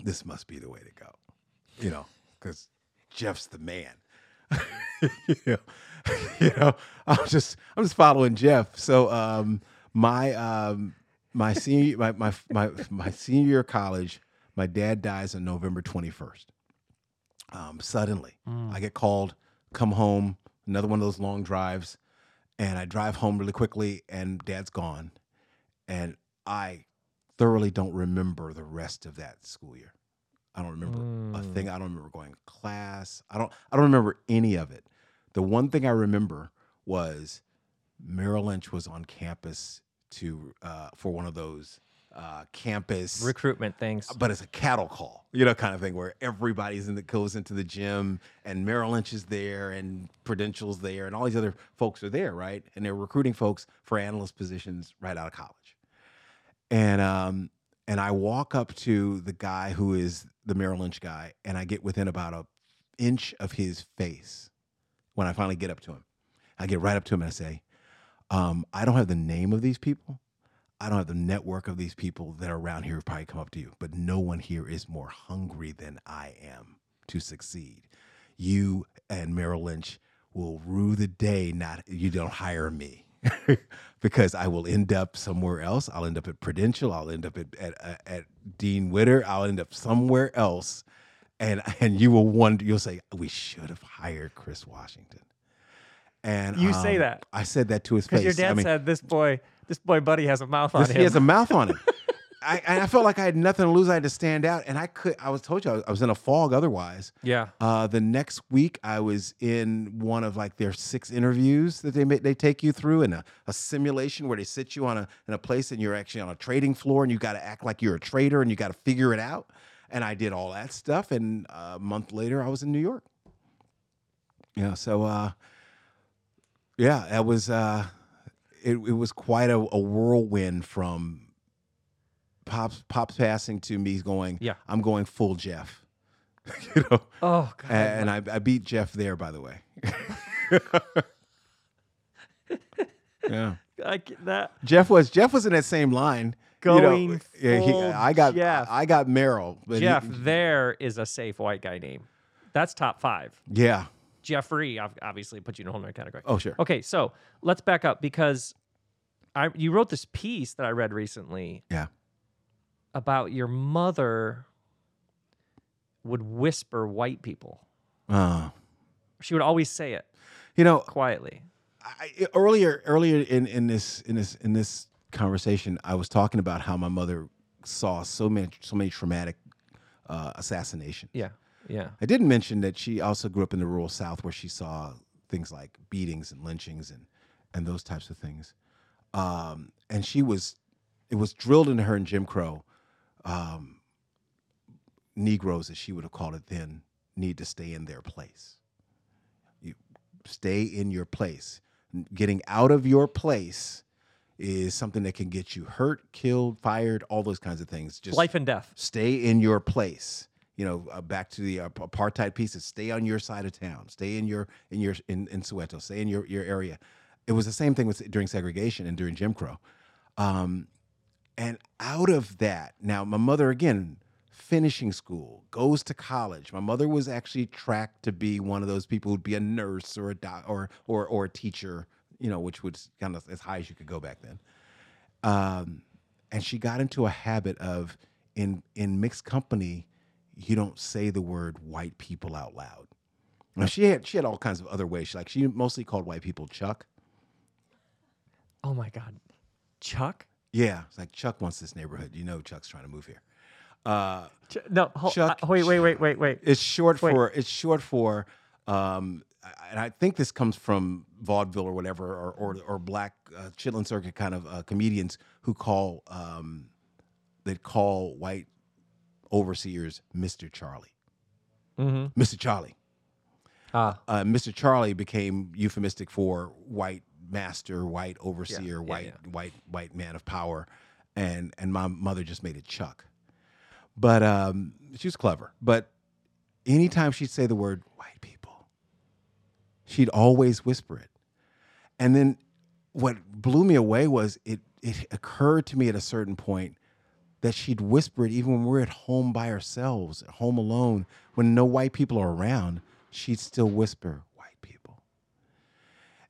Speaker 1: This must be the way to go, you know, because Jeff's the man. you, know, you know, I'm just I'm just following Jeff. So um, my um, my senior my, my my my senior year of college, my dad dies on November 21st. Um, suddenly, I get called, come home, another one of those long drives, and I drive home really quickly, and dad's gone, and I thoroughly don't remember the rest of that school year. I don't remember a
Speaker 2: Mm.
Speaker 1: thing. I don't remember going to class. I don't. I don't remember any of it. The one thing I remember was Merrill Lynch was on campus to uh, for one of those uh, campus
Speaker 2: Recruitment things.
Speaker 1: but it's a cattle call, you know, kind of thing where everybody's in the goes into the gym and Merrill Lynch is there and Prudential's there and all these other folks are there, right? And they're recruiting folks for analyst positions right out of college. And um and I walk up to the guy who is the Merrill Lynch guy, and I get within about a inch of his face when I finally get up to him. I get right up to him and I say, Um, I don't have the name of these people. I don't have the network of these people that are around here who probably come up to you, but no one here is more hungry than I am to succeed. You and Merrill Lynch will rue the day not you don't hire me because I will end up somewhere else. I'll end up at Prudential. I'll end up at at, at Dean Witter. I'll end up somewhere else, and and you will wonder. You'll say we should have hired Chris Washington. And
Speaker 2: You say
Speaker 1: um,
Speaker 2: that.
Speaker 1: I said that to his face.
Speaker 2: Because your dad
Speaker 1: I mean,
Speaker 2: said this boy, this boy buddy has a mouth on
Speaker 1: this-
Speaker 2: him.
Speaker 1: he has a mouth on him. I, I felt like I had nothing to lose. I had to stand out, and I could. I was told you I was, I was in a fog. Otherwise,
Speaker 2: yeah.
Speaker 1: uh, the next week I was in one of like their six interviews that they ma- they take you through in a, a simulation where they sit you on a in a place and you're actually on a trading floor and you got to act like you're a trader and you got to figure it out. And I did all that stuff, and a month later I was in New York. Yeah, so uh, yeah, that was uh, it. It was quite a, a whirlwind from pops pops passing to me going.
Speaker 2: Yeah.
Speaker 1: I'm going full Jeff. you know,
Speaker 2: Oh God.
Speaker 1: and I, I beat Jeff there, by the way. yeah,
Speaker 2: Like that.
Speaker 1: Jeff was Jeff was in that same line. you know,
Speaker 2: Going
Speaker 1: yeah, he- I got
Speaker 2: Jeff.
Speaker 1: I got Merrill. But he-
Speaker 2: Jeff, there is a safe white guy name. That's top five.
Speaker 1: yeah.
Speaker 2: Jeffrey, ob- obviously, put you in a whole other category.
Speaker 1: Oh sure.
Speaker 2: Okay, so let's back up because I you wrote this piece that I read recently
Speaker 1: Yeah.
Speaker 2: about your mother would whisper white people.
Speaker 1: Uh,
Speaker 2: She would always say it
Speaker 1: you know,
Speaker 2: quietly.
Speaker 1: I, earlier earlier in, in this in this in this conversation, I was talking about how my mother saw so many so many traumatic uh, assassinations.
Speaker 2: Yeah. Yeah.
Speaker 1: I didn't mention that she also grew up in the rural South where she saw things like beatings and lynchings and and those types of things. Um, and she was, it was drilled into her in Jim Crow. Um, Negroes, as she would have called it then, need to stay in their place. You stay in your place. Getting out of your place is something that can get you hurt, killed, fired, all those kinds of things. Just
Speaker 2: Life and death.
Speaker 1: stay in your place you know uh, back to the uh, apartheid pieces stay on your side of town stay in your in your in, in soweto stay in your, your area. It was the same thing with during segregation and during jim crow. Um, and out of that now my mother again finishing school goes to college. My mother was actually tracked to be one of those people who'd be a nurse or a doc or or, or a teacher you know which was kind of as high as you could go back then. Um, and she got into a habit of in in mixed company you don't say the word white people out loud now she had she had all kinds of other ways she, like she mostly called white people chuck
Speaker 2: Oh my God. Chuck?
Speaker 1: yeah it's like chuck wants this neighborhood you know chuck's trying to move here uh,
Speaker 2: Ch- no, hold,
Speaker 1: Chuck-
Speaker 2: uh, wait, wait, wait, wait, wait.
Speaker 1: it's short
Speaker 2: Wait.
Speaker 1: for it's short for um and I think this comes from vaudeville or whatever or or, or black uh, chitlin circuit kind of uh, comedians who call um that call white overseers Mr. Charlie
Speaker 2: Mm-hmm.
Speaker 1: Mr. Charlie
Speaker 2: Ah,
Speaker 1: uh, Mr. Charlie became euphemistic for white master, white overseer,
Speaker 2: yeah,
Speaker 1: white
Speaker 2: yeah.
Speaker 1: white white man of power, and and my mother just made it Chuck. But um, she was clever. But anytime she'd say the word white people, she'd always whisper it. And then what blew me away was it it occurred to me at a certain point that she'd whisper it even when we're at home by ourselves, at home alone, when no white people are around, she'd still whisper white people.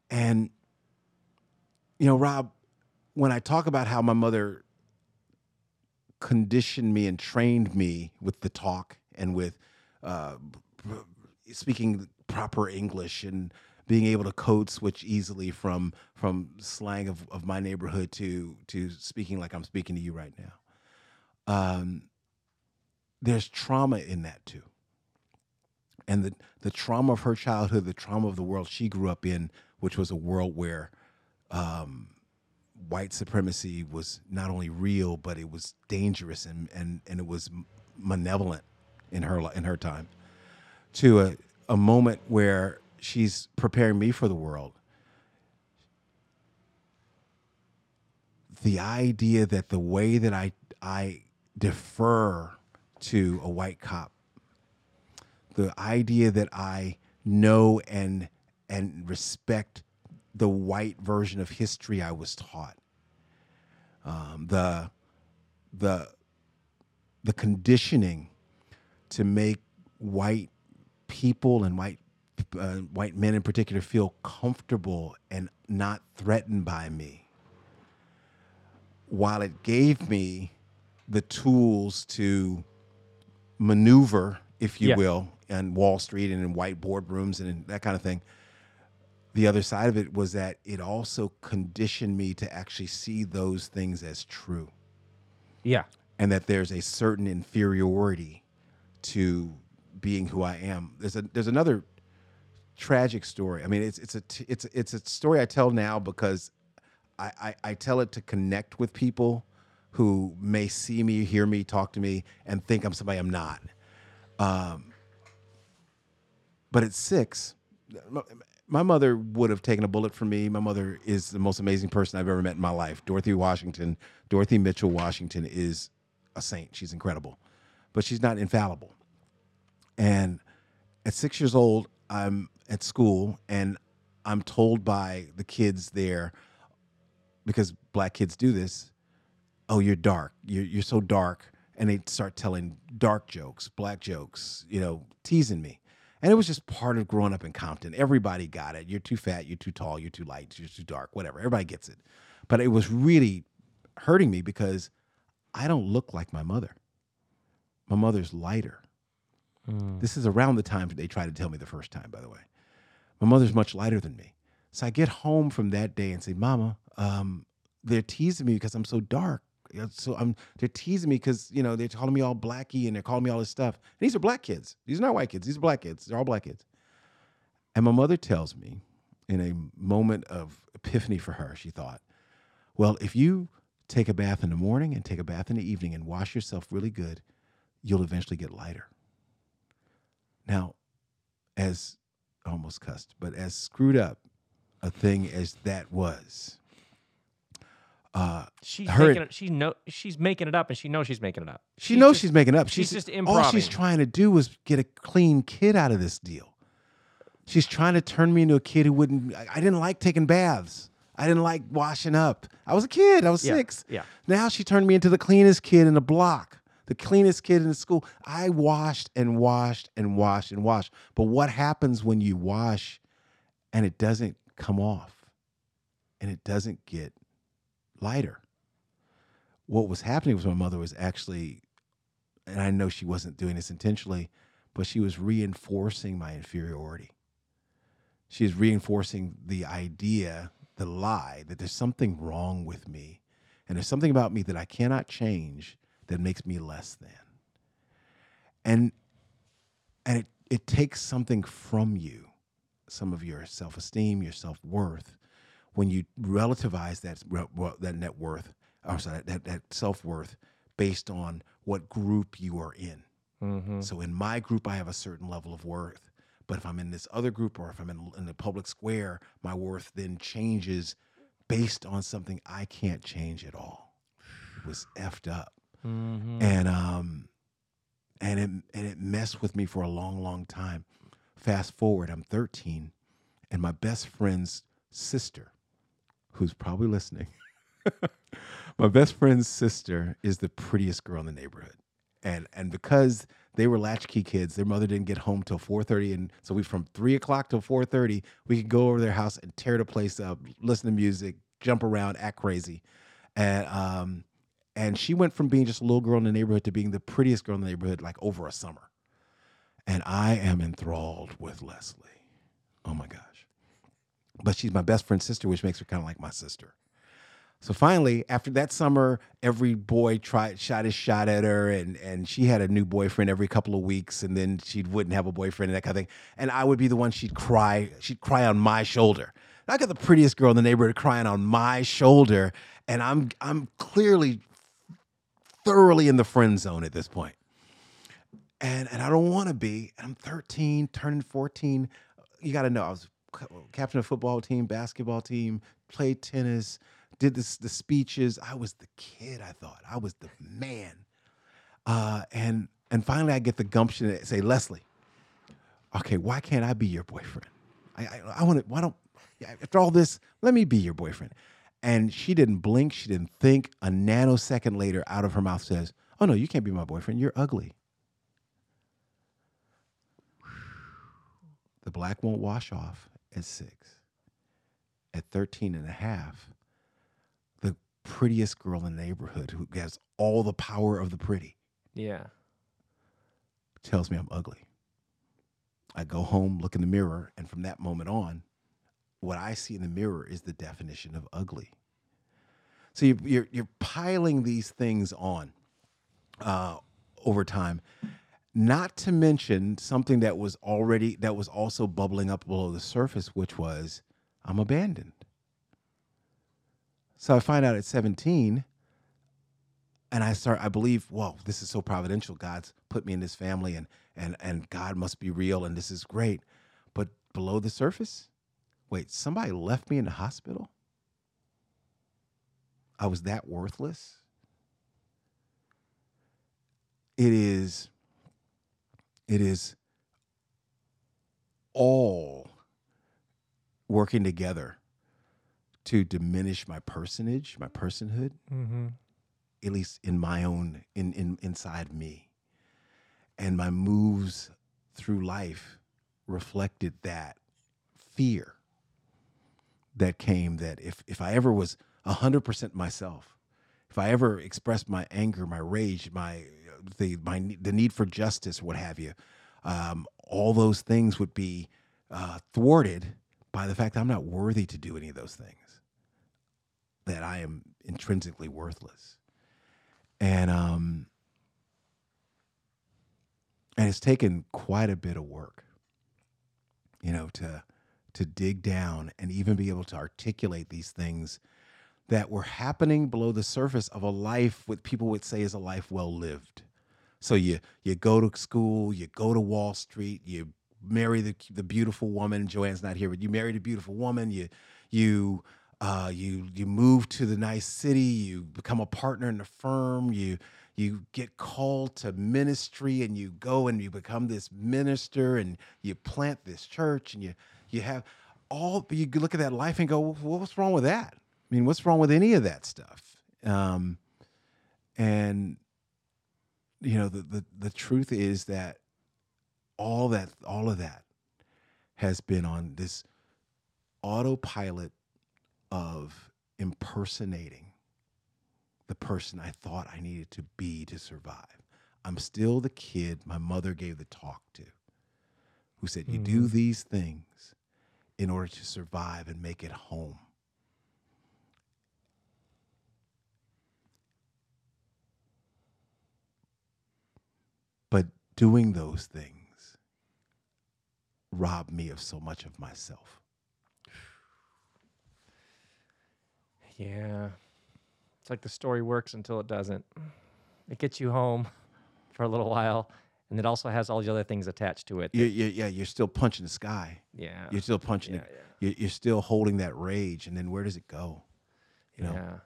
Speaker 1: And you know, Rob, when I talk about how my mother conditioned me and trained me with the talk and with uh, speaking proper English and being able to code switch easily from from slang of, of my neighborhood to to speaking like I'm speaking to you right now. Um, there's trauma in that too. And the, the trauma of her childhood, the trauma of the world she grew up in, which was a world where um, white supremacy was not only real, but it was dangerous and, and, and it was malevolent in her in her time. To a, a moment where she's preparing me for the world. The idea that the way that I I defer to a white cop, the idea that I know and and respect the white version of history I was taught. Um, the the the conditioning to make white people and white uh, white men in particular feel comfortable and not threatened by me. While it gave me the tools to maneuver, if you
Speaker 2: Yeah.
Speaker 1: will, in Wall Street and in white boardrooms and in that kind of thing. The other side of it was that it also conditioned me to actually see those things as true
Speaker 2: Yeah.
Speaker 1: and that there's a certain inferiority to being who I am. There's a there's another tragic story. I mean, it's it's a t- it's it's a story I tell now because I, I I tell it to connect with people who may see me, hear me, talk to me, and think I'm somebody I'm not. Um, but at six, my, mother would have taken a bullet for me. My mother is the most amazing person I've ever met in my life. Dorothy Washington, Dorothy Mitchell Washington is a saint. She's incredible, but she's not infallible. And at six years old, I'm at school and I'm told by the kids there, because black kids do this, oh, you're dark. You're, you're so dark. And they'd start telling dark jokes, black jokes, you know, teasing me. And it was just part of growing up in Compton. Everybody got it. You're too fat, you're too tall, you're too light, you're too dark, whatever. Everybody gets it. But it was really hurting me because I don't look like my mother. My mother's lighter. This is around the time they tried to tell me the first time, by the way. My mother's much lighter than me. So I get home from that day and say, Mama, um, they're teasing me because I'm so dark. So I'm they're teasing me because you know they're calling me all blacky and they're calling me all this stuff. And these are black kids. These are not white kids. These are black kids. They're all black kids. And my mother tells me, in a moment of epiphany for her, she thought, well, if you take a bath in the morning and take a bath in the evening and wash yourself really good, you'll eventually get lighter. Now, as almost cussed, but as screwed up a thing as that was, uh,
Speaker 2: She's
Speaker 1: Her-
Speaker 2: making it. She know she's making it up, and she knows she's making it up.
Speaker 1: she
Speaker 2: She's
Speaker 1: knows
Speaker 2: just-
Speaker 1: she's making up.
Speaker 2: she's just
Speaker 1: all she's trying to do is get a clean kid out of this deal. She's trying to turn me into a kid who wouldn't. I, I didn't like taking baths. I didn't like washing up. I was a kid. I was
Speaker 2: Yeah,
Speaker 1: six.
Speaker 2: yeah.
Speaker 1: Now she turned me into the cleanest kid in the block, the cleanest kid in the school. I washed and washed and washed and washed. But what happens when you wash and it doesn't come off and it doesn't get lighter? What was happening with my mother was actually, and I know she wasn't doing this intentionally, but she was reinforcing my inferiority. She is reinforcing the idea, the lie, that there's something wrong with me and there's something about me that I cannot change that makes me less than. And and it, it takes something from you, some of your self-esteem, your self-worth, when you relativize that well, that net worth, or sorry, that, that self-worth based on what group you are in.
Speaker 2: Mm-hmm.
Speaker 1: So in my group, I have a certain level of worth. But if I'm in this other group or if I'm in, in the public square, my worth then changes based on something I can't change at all. It was effed up.
Speaker 2: Mm-hmm.
Speaker 1: And um and it and it messed with me for a long, long time. Fast forward, I'm 13, and my best friend's sister, who's probably listening, my best friend's sister is the prettiest girl in the neighborhood. And and because they were latchkey kids, their mother didn't get home till 4:30, and so we from three o'clock till 4:30, we could go over their house and tear the place up, listen to music, jump around, act crazy, and um, and she went from being just a little girl in the neighborhood to being the prettiest girl in the neighborhood like over a summer. And I am enthralled with Leslie. Oh my gosh. But she's my best friend's sister, which makes her kind of like my sister. So finally, after that summer, every boy tried shot his shot at her, and and she had a new boyfriend every couple of weeks, and then she wouldn't have a boyfriend and that kind of thing. And I would be the one she'd cry, she'd cry on my shoulder. And I got the prettiest girl in the neighborhood crying on my shoulder, and I'm I'm clearly thoroughly in the friend zone at this point. And and I don't want to be. I'm 13, turning 14. You got to know I was captain of football team, basketball team, played tennis, did this the speeches. I was the kid. I thought I was the man. Uh, and and finally, I get the gumption to say, Leslie, okay, why can't I be your boyfriend? I I, I want to. Why don't after all this, let me be your boyfriend. And she didn't blink. She didn't think. A nanosecond later, out of her mouth says, Oh, no, you can't be my boyfriend. You're ugly. The black won't wash off at six. At 13 and a half, the prettiest girl in the neighborhood who has all the power of the pretty
Speaker 2: Yeah.
Speaker 1: tells me I'm ugly. I go home, look in the mirror, and from that moment on, what I see in the mirror is the definition of ugly. So you, you're you're piling these things on uh, over time. Not to mention something that was already that was also bubbling up below the surface, which was I'm abandoned. So I find out at 17, and I start. I believe, whoa, this is so providential. God's put me in this family, and and and God must be real, and this is great. But below the surface, wait, somebody left me in the hospital. I was that worthless. It is. It is all working together to diminish my personage, my personhood,
Speaker 2: Mm-hmm.
Speaker 1: at least in my own in, in inside me and my moves through life reflected that fear that came that if if i ever was 100% myself if i ever expressed my anger my rage my the my the need for justice what have you um, all those things would be uh, thwarted by the fact that i'm not worthy to do any of those things. That i am intrinsically worthless. And um and it's taken quite a bit of work you know to to dig down and even be able to articulate these things that were happening below the surface of a life what people would say is a life well lived so you you go to school you go to wall street you marry the the beautiful woman joanne's not here but you marry the beautiful woman you you uh, you you move to the nice city you become a partner in the firm you you get called to ministry and you go and you become this minister and you plant this church and you you have all you look at that life and go well, what's wrong with that? I mean what's wrong with any of that stuff? Um, and you know the, the the truth is that all that all of that has been on this autopilot of impersonating the person I thought I needed to be to survive. I'm still the kid my mother gave the talk to, who said, You do mm-hmm. these things in order to survive and make it home. But doing those things robbed me of so much of myself.
Speaker 2: Yeah. It's like the story works until it doesn't. It gets you home for a little while, and it also has all the other things attached to it.
Speaker 1: You, you, yeah, you're still punching the sky.
Speaker 2: yeah.
Speaker 1: You're still punching
Speaker 2: yeah,
Speaker 1: it. You're, you're still holding that rage, and then where does it go? You know.
Speaker 2: yeah.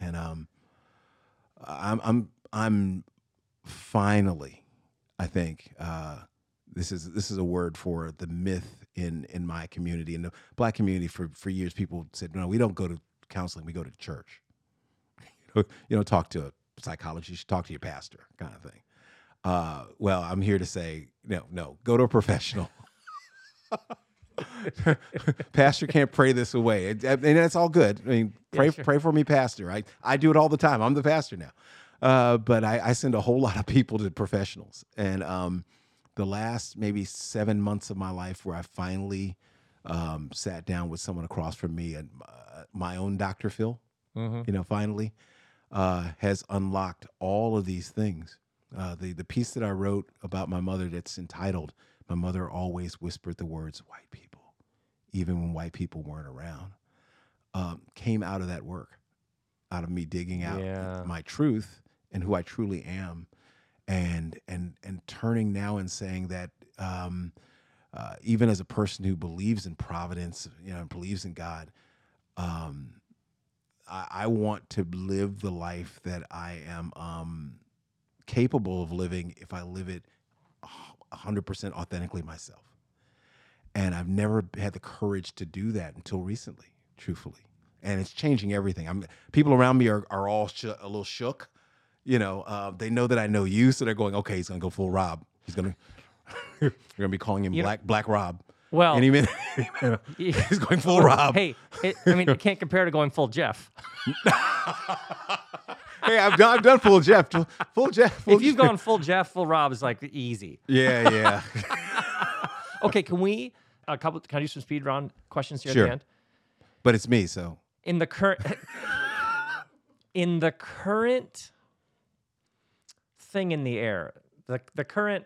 Speaker 1: And um, I'm I'm I'm finally, I think uh, this is this is a word for the myth in in my community in the black community. For for years, people said, no, we don't go to counseling, we go to church. you don't talk to a psychologist, you should talk to your pastor, kind of thing. Uh, well, I'm here to say, no, no, go to a professional. pastor can't pray this away, and, that's all good. I mean, pray
Speaker 2: sure.
Speaker 1: pray for me, pastor. I I do it all the time. I'm the pastor now, uh, but I, I send a whole lot of people to professionals. And um, the last maybe seven months of my life, where I finally um, sat down with someone across from me, and uh, my own Dr. Phil,
Speaker 2: Mhm.
Speaker 1: you know, finally uh, has unlocked all of these things. Uh, the the piece that I wrote about my mother that's entitled "My Mother Always Whispered the Words White People," even when white people weren't around, um, came out of that work, out of me digging out
Speaker 2: Yeah.
Speaker 1: my truth and who I truly am, and and and turning now and saying that. Um, uh, even as a person who believes in providence, you know, believes in God, um, I, I want to live the life that I am um, capable of living if I live it a hundred percent authentically myself. and I've never had the courage to do that until recently, truthfully. And it's changing everything. I'm people around me are are all sh- a little shook. You know, uh, they know that I know you, so they're going, okay, he's gonna go full Rob. He's gonna you're gonna be calling him
Speaker 2: You know-
Speaker 1: Black Black Rob.
Speaker 2: Well,
Speaker 1: Any minute, he's going full Rob.
Speaker 2: hey, it, I mean, you can't compare to going full Jeff.
Speaker 1: Hey, I've done, I've done full Jeff, full Jeff. Full
Speaker 2: If you've
Speaker 1: Jeff.
Speaker 2: gone full Jeff, full Rob is like easy.
Speaker 1: yeah, yeah.
Speaker 2: Okay, can we a couple? Can I do some speed round questions here
Speaker 1: Sure.
Speaker 2: at the end?
Speaker 1: but it's me, so
Speaker 2: In the current, in the current thing in the air, the the current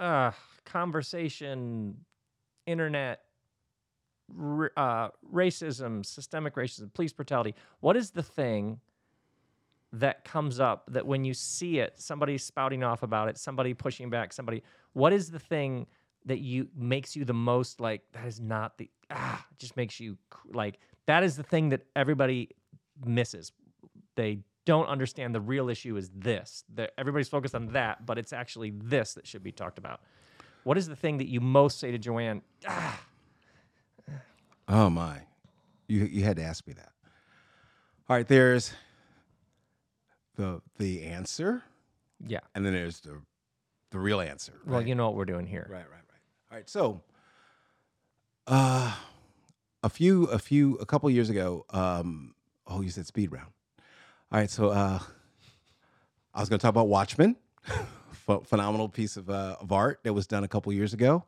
Speaker 2: uh, conversation, internet, r- uh, racism, systemic racism, police brutality. What is the thing? that comes up that when you see it, somebody spouting off about it, somebody pushing back, somebody, what is the thing that you makes you the most like that is not the ah just makes you like that is the thing that everybody misses. They don't understand the real issue is this. That everybody's focused on that, but it's actually this that should be talked about. What is the thing that you most say to Joanne? Ah,
Speaker 1: Oh my, you you had to ask me that. All right, there's the the answer,
Speaker 2: yeah.
Speaker 1: and then there's the the real answer.
Speaker 2: Well, you know what we're doing here.
Speaker 1: right, right, right. All right, so uh, a few a few a couple years ago, um, oh, you said speed round. All right, so uh, I was going to talk about Watchmen, phenomenal piece of uh, of art that was done a couple years ago,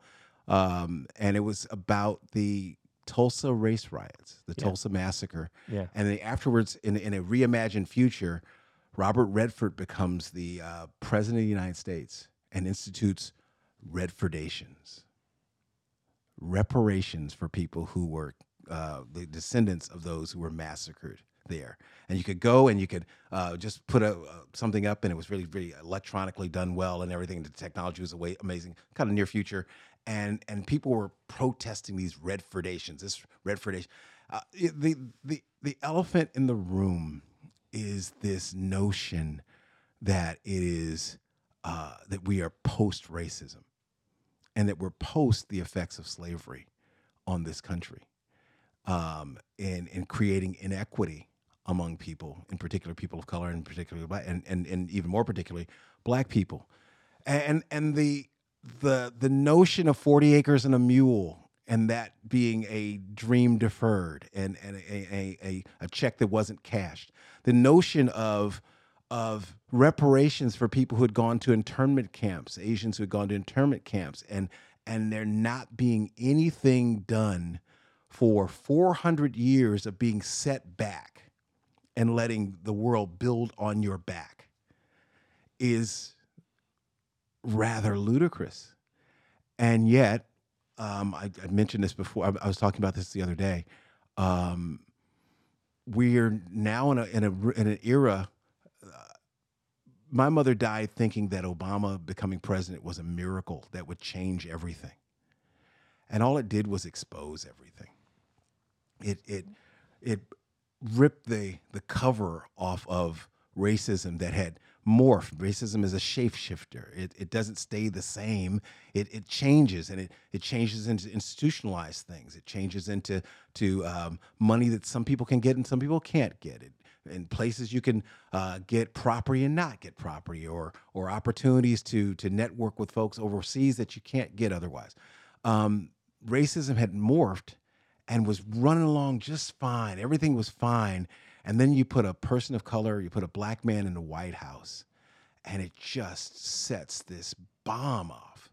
Speaker 1: um, and it was about the Tulsa race riots, the
Speaker 2: Yeah.
Speaker 1: Tulsa massacre,
Speaker 2: Yeah.
Speaker 1: and then afterwards, in in a reimagined future, Robert Redford becomes the uh, president of the United States and institutes Redfordations, reparations for people who were uh, the descendants of those who were massacred there. And you could go and you could uh, just put a, uh, something up, and it was really, really electronically done well, and everything. The technology was away, amazing, kind of near future, and and people were protesting these Redfordations. This Redfordation, uh, the the the elephant in the room is this notion that it is uh, that we are post racism and that we're post the effects of slavery on this country um, in, in creating inequity among people, in particular people of color, and particularly black, and, and, and even more particularly black people. And and the the the notion of 40 acres and a mule and that being a dream deferred and, and a, a, a, a check that wasn't cashed. The notion of of reparations for people who had gone to internment camps, Asians who had gone to internment camps, and and there not being anything done for 400 years of being set back and letting the world build on your back is rather ludicrous. And yet, um, I, I mentioned this before. I, I was talking about this the other day. Um, we're now in a in a in an era. uh, my mother died thinking that Obama becoming president was a miracle that would change everything, and all it did was expose everything. It it it ripped the the cover off of racism that had morphed. Racism is a shapeshifter. It, it doesn't stay the same. It, it changes and it, it changes into institutionalized things. It changes into to um, money that some people can get and some people can't get it. In places you can uh, get property and not get property, or or opportunities to to network with folks overseas that you can't get otherwise. Um, racism had morphed and was running along just fine. Everything was fine. And then you put a person of color, you put a black man in the White House, and it just sets this bomb off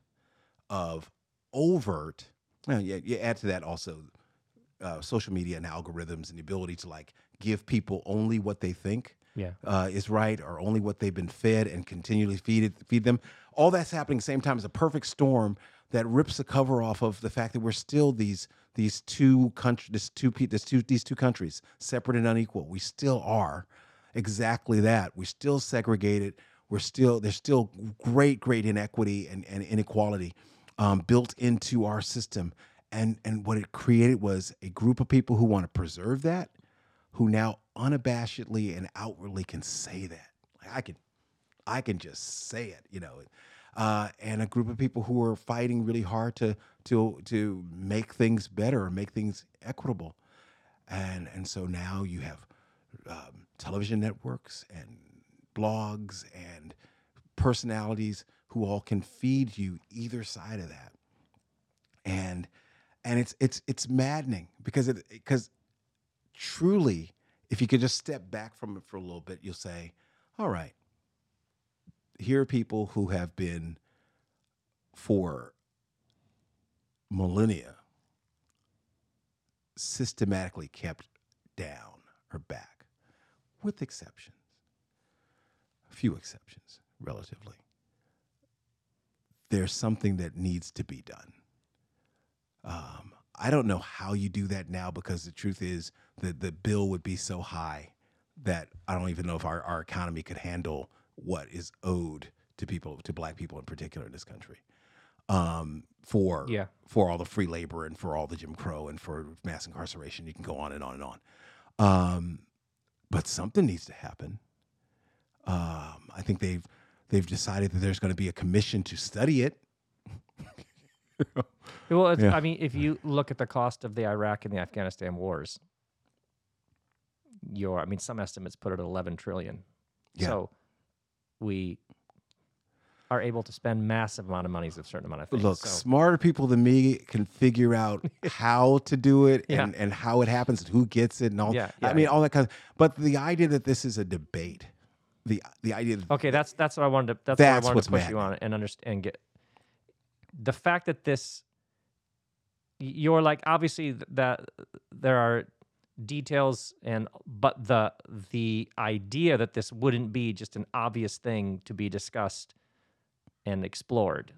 Speaker 1: of overt. Well, yeah, you add to that also uh, social media and algorithms and the ability to like give people only what they think
Speaker 2: Yeah.
Speaker 1: uh, is right or only what they've been fed and continually feed it, feed them. All that's happening at the same time is a perfect storm that rips the cover off of the fact that we're still these these two countries, this two this two these two countries, separate and unequal. We still are exactly that. We're still segregated. We're still there's still great great inequity and, and inequality um, built into our system. And and what it created was a group of people who want to preserve that, who now unabashedly and outwardly can say that. Like I can, I can just say it. You know, uh, and a group of people who are fighting really hard to to to make things better, or make things equitable, and and so now you have um, television networks and blogs and personalities who all can feed you either side of that, and and it's it's it's maddening because it because truly, if you could just step back from it for a little bit, you'll say, all right, here are people who have been for millennia systematically kept down or back, with exceptions, a few exceptions, relatively. There's something that needs to be done. Um, I don't know how you do that now because the truth is that the bill would be so high that I don't even know if our, our economy could handle what is owed to people, to black people in particular in this country, um, for
Speaker 2: Yeah.
Speaker 1: for all the free labor and for all the Jim Crow and for mass incarceration. You can go on and on and on. Um, but something needs to happen. Um, I think they've they've decided that there's going to be a commission to study it.
Speaker 2: Well, it's,
Speaker 1: Yeah.
Speaker 2: I mean, if you look at the cost of the Iraq and the Afghanistan wars, your I mean, some estimates put it at 11 trillion.
Speaker 1: Yeah.
Speaker 2: So we are able to spend massive amount of money of a certain amount of things.
Speaker 1: Look,
Speaker 2: so,
Speaker 1: smarter people than me can figure out how to do it
Speaker 2: Yeah.
Speaker 1: and, and how it happens and who gets it and all.
Speaker 2: Yeah,
Speaker 1: I mean,
Speaker 2: yeah.
Speaker 1: all that kind of. But the idea that this is a debate, the the idea. That,
Speaker 2: okay, that's that's what I wanted to that's,
Speaker 1: That's
Speaker 2: what I wanted
Speaker 1: what's
Speaker 2: to push you on and understand and get the fact that this you're like obviously that there are details and but the the idea that this wouldn't be just an obvious thing to be discussed and explored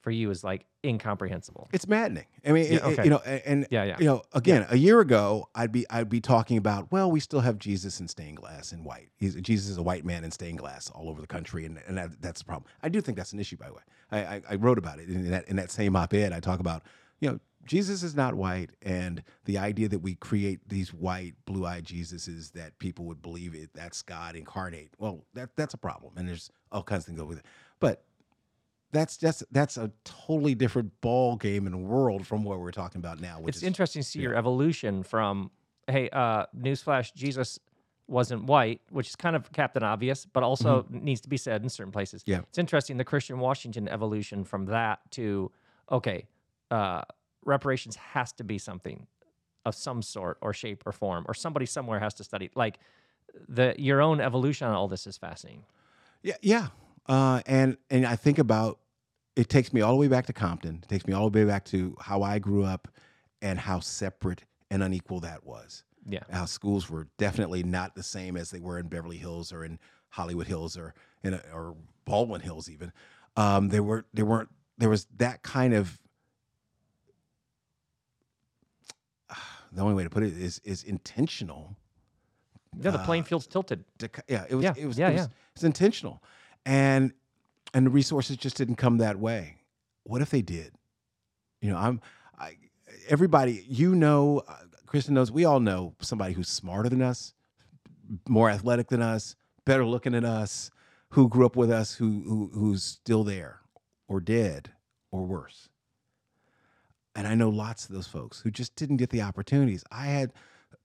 Speaker 2: for you is like incomprehensible.
Speaker 1: It's maddening. I mean,
Speaker 2: Yeah,
Speaker 1: it-
Speaker 2: okay.
Speaker 1: you know, and,
Speaker 2: Yeah, yeah.
Speaker 1: you know, again, a year ago, I'd be I'd be talking about, well, we still have Jesus in stained glass and white. He's, Jesus is a white man in stained glass all over the country, and, and that, that's the problem. I do think that's an issue, by the way. I, I, I wrote about it in that in that same op-ed. I talk about, you know, Jesus is not white, and the idea that we create these white, blue-eyed Jesuses that people would believe it that's God incarnate. Well, that that's a problem, and there's all kinds of things go with it. But that's just that's a totally different ball game and world from what we're talking about now. Which
Speaker 2: it's
Speaker 1: is
Speaker 2: interesting to see your evolution from hey uh newsflash jesus wasn't white which is kind of captain obvious but also needs to be said in certain places
Speaker 1: Mm-hmm. Yeah.
Speaker 2: it's interesting the christian washington evolution from that to okay uh reparations has to be something of some sort or shape or form or somebody somewhere has to study like the your own evolution on all this is fascinating
Speaker 1: Yeah, yeah. Uh, and and I think about it takes me all the way back to Compton. It takes me all the way back to how I grew up and how separate and unequal that was.
Speaker 2: yeah
Speaker 1: How schools were definitely not the same as they were in Beverly Hills or in Hollywood Hills or in a, or Baldwin Hills even. Um, they were they weren't there was that kind of the only way to put it is is intentional
Speaker 2: yeah the playing
Speaker 1: Uh,
Speaker 2: field's tilted
Speaker 1: to, yeah, it was,
Speaker 2: Yeah,
Speaker 1: it was,
Speaker 2: yeah,
Speaker 1: it was,
Speaker 2: yeah.
Speaker 1: it's intentional, and and the resources just didn't come that way. What if they did? You know, I'm, I, everybody, you know, uh, Kristen knows, we all know somebody who's smarter than us, more athletic than us, better looking than us, who grew up with us, who, who who's still there, or dead, or worse. And I know lots of those folks who just didn't get the opportunities. I had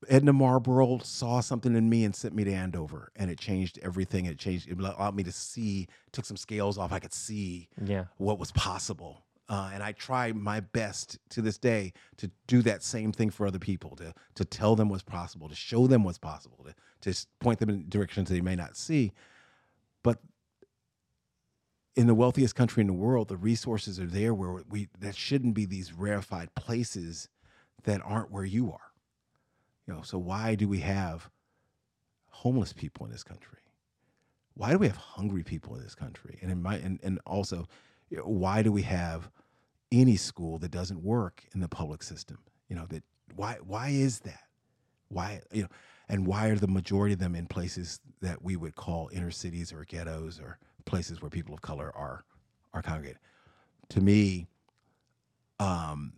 Speaker 1: Edna Marmalard saw something in me and sent me to Andover, and it changed everything. It changed. It allowed me to see. Took some scales off. I could see
Speaker 2: yeah
Speaker 1: what was possible. Uh, and I try my best to this day to do that same thing for other people, to to tell them what's possible, to show them what's possible, to to point them in directions they may not see. But in the wealthiest country in the world, the resources are there where we that shouldn't be these rarefied places that aren't where you are. You know, so why do we have homeless people in this country? Why do we have hungry people in this country? And in my and, and also, why do we have any school that doesn't work in the public system? You know, that why why is that? Why you know, and why are the majority of them in places that we would call inner cities or ghettos or places where people of color are are congregated? To me, um,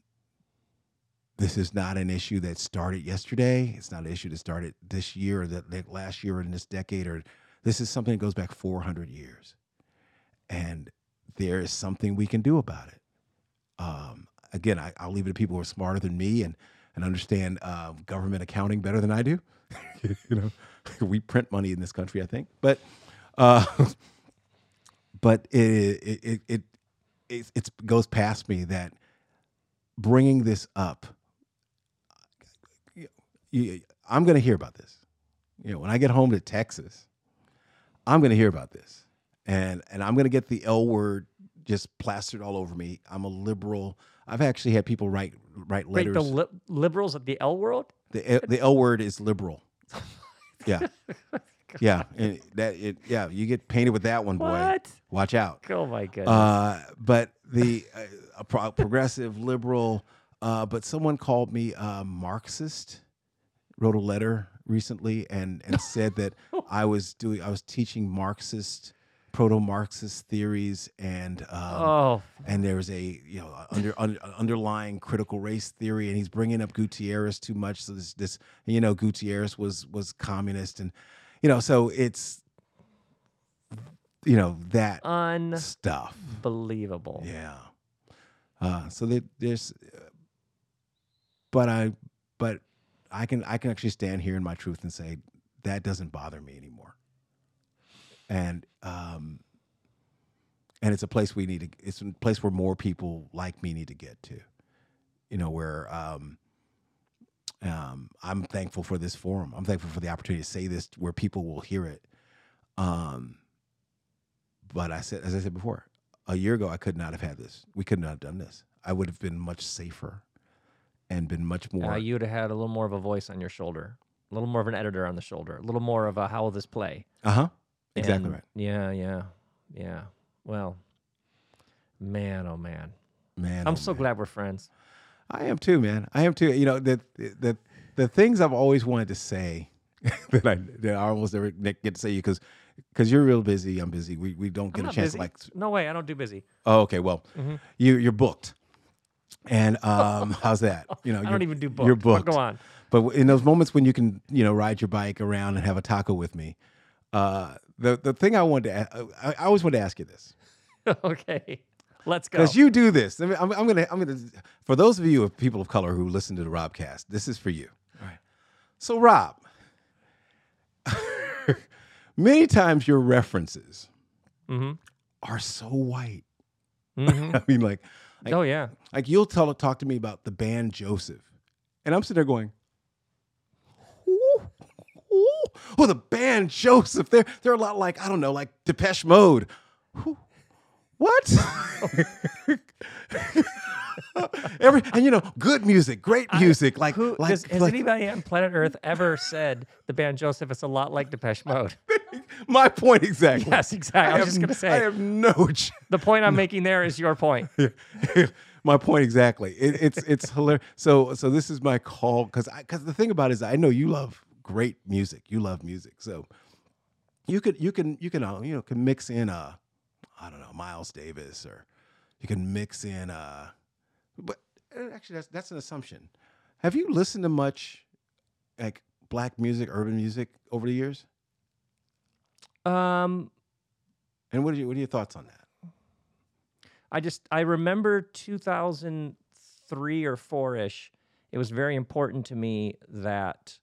Speaker 1: this is not an issue that started yesterday. It's not an issue that started this year or that last year or in this decade or this is something that goes back 400 years. And there is something we can do about it. Um, again, I, I'll leave it to people who are smarter than me and and understand uh, government accounting better than I do. you know, we print money in this country, I think, but uh, but it it it it it, goes past me that bringing this up. You, I'm going to hear about this. You know, when I get home to Texas, I'm going to hear about this, and and I'm going to get the L word just plastered all over me. I'm a liberal. I've actually had people write write
Speaker 2: Wait,
Speaker 1: letters.
Speaker 2: the li- liberals of the L world?
Speaker 1: The eh, the L word is liberal. Yeah, yeah, and that it yeah you get painted with that one, boy.
Speaker 2: What?
Speaker 1: Watch out.
Speaker 2: Oh my goodness.
Speaker 1: Uh, but the uh, a pro- progressive liberal, uh, but someone called me a Marxist. Wrote a letter recently and and said that I was doing I was teaching Marxist proto-Marxist theories and um,
Speaker 2: oh,
Speaker 1: and there's a you know under, under underlying critical race theory and he's bringing up Gutierrez too much so this this you know Gutierrez was was communist and you know so it's you know that stuff.
Speaker 2: Unbelievable.
Speaker 1: yeah. Uh so there, there's but I but I can I can actually stand here in my truth and say that doesn't bother me anymore. And um and it's a place we need to it's a place where more people like me need to get to you know where um um i'm thankful for this forum i'm thankful for the opportunity to say this where people will hear it um but i said as i said before a year ago i could not have had this we could not have done this i would have been much safer and been much more
Speaker 2: Uh, you would have had a little more of a voice on your shoulder, a little more of an editor on the shoulder, a little more of a how will this play?
Speaker 1: uh-huh exactly
Speaker 2: And
Speaker 1: right
Speaker 2: Yeah, yeah, yeah. Well, man, oh man,
Speaker 1: man
Speaker 2: I'm
Speaker 1: oh,
Speaker 2: so
Speaker 1: man.
Speaker 2: glad we're friends.
Speaker 1: I am too, man. I am too. You know the the the things I've always wanted to say that I that I almost never get to say you because because you're real busy. I'm busy. We we don't get a chance
Speaker 2: busy.
Speaker 1: like.
Speaker 2: No way, I don't do busy.
Speaker 1: Oh, okay. Well,
Speaker 2: Mhm.
Speaker 1: you you're booked, and um, how's that? You know,
Speaker 2: I
Speaker 1: you're,
Speaker 2: don't even do booked.
Speaker 1: You're
Speaker 2: But
Speaker 1: booked.
Speaker 2: Go on.
Speaker 1: But in those moments when you can, you know, ride your bike around and have a taco with me, uh, the the thing I wanted to, I always wanted to ask you this
Speaker 2: okay, let's go.
Speaker 1: because you do this. I mean, I'm gonna, I'm gonna. For those of you of people of color who listen to the Robcast, this is for you. All right. So, Rob, many times your references
Speaker 2: hmm
Speaker 1: are so white.
Speaker 2: hmm
Speaker 1: I mean, like, Like-
Speaker 2: oh yeah.
Speaker 1: like you'll tell, talk to me about the band Joseph, and I'm sitting there going, "Who? Who? Oh, the band Joseph. They're they're a lot like I don't know, like Depeche Mode. What? Every and you know, good music, great music. like,
Speaker 2: Who
Speaker 1: like,
Speaker 2: does, has
Speaker 1: like-
Speaker 2: anybody on planet Earth ever said the band Joseph is a lot like Depeche Mode?
Speaker 1: my point exactly.
Speaker 2: yes, exactly. I, was just gonna say
Speaker 1: I have no. ch-
Speaker 2: the point I'm making there is your point.
Speaker 1: my point exactly. It, it's it's hilarious. So so this is my call because because the thing about it is I know you love great music. You love music, so you could you can you can uh, you know can mix in uh I don't know Miles Davis or you can mix in uh but uh, actually that's that's an assumption. Have you listened to much like black music, urban music over the years?
Speaker 2: Um,
Speaker 1: And what are you, what are your thoughts on that?
Speaker 2: I just I remember 2003 or four ish. It was very important to me that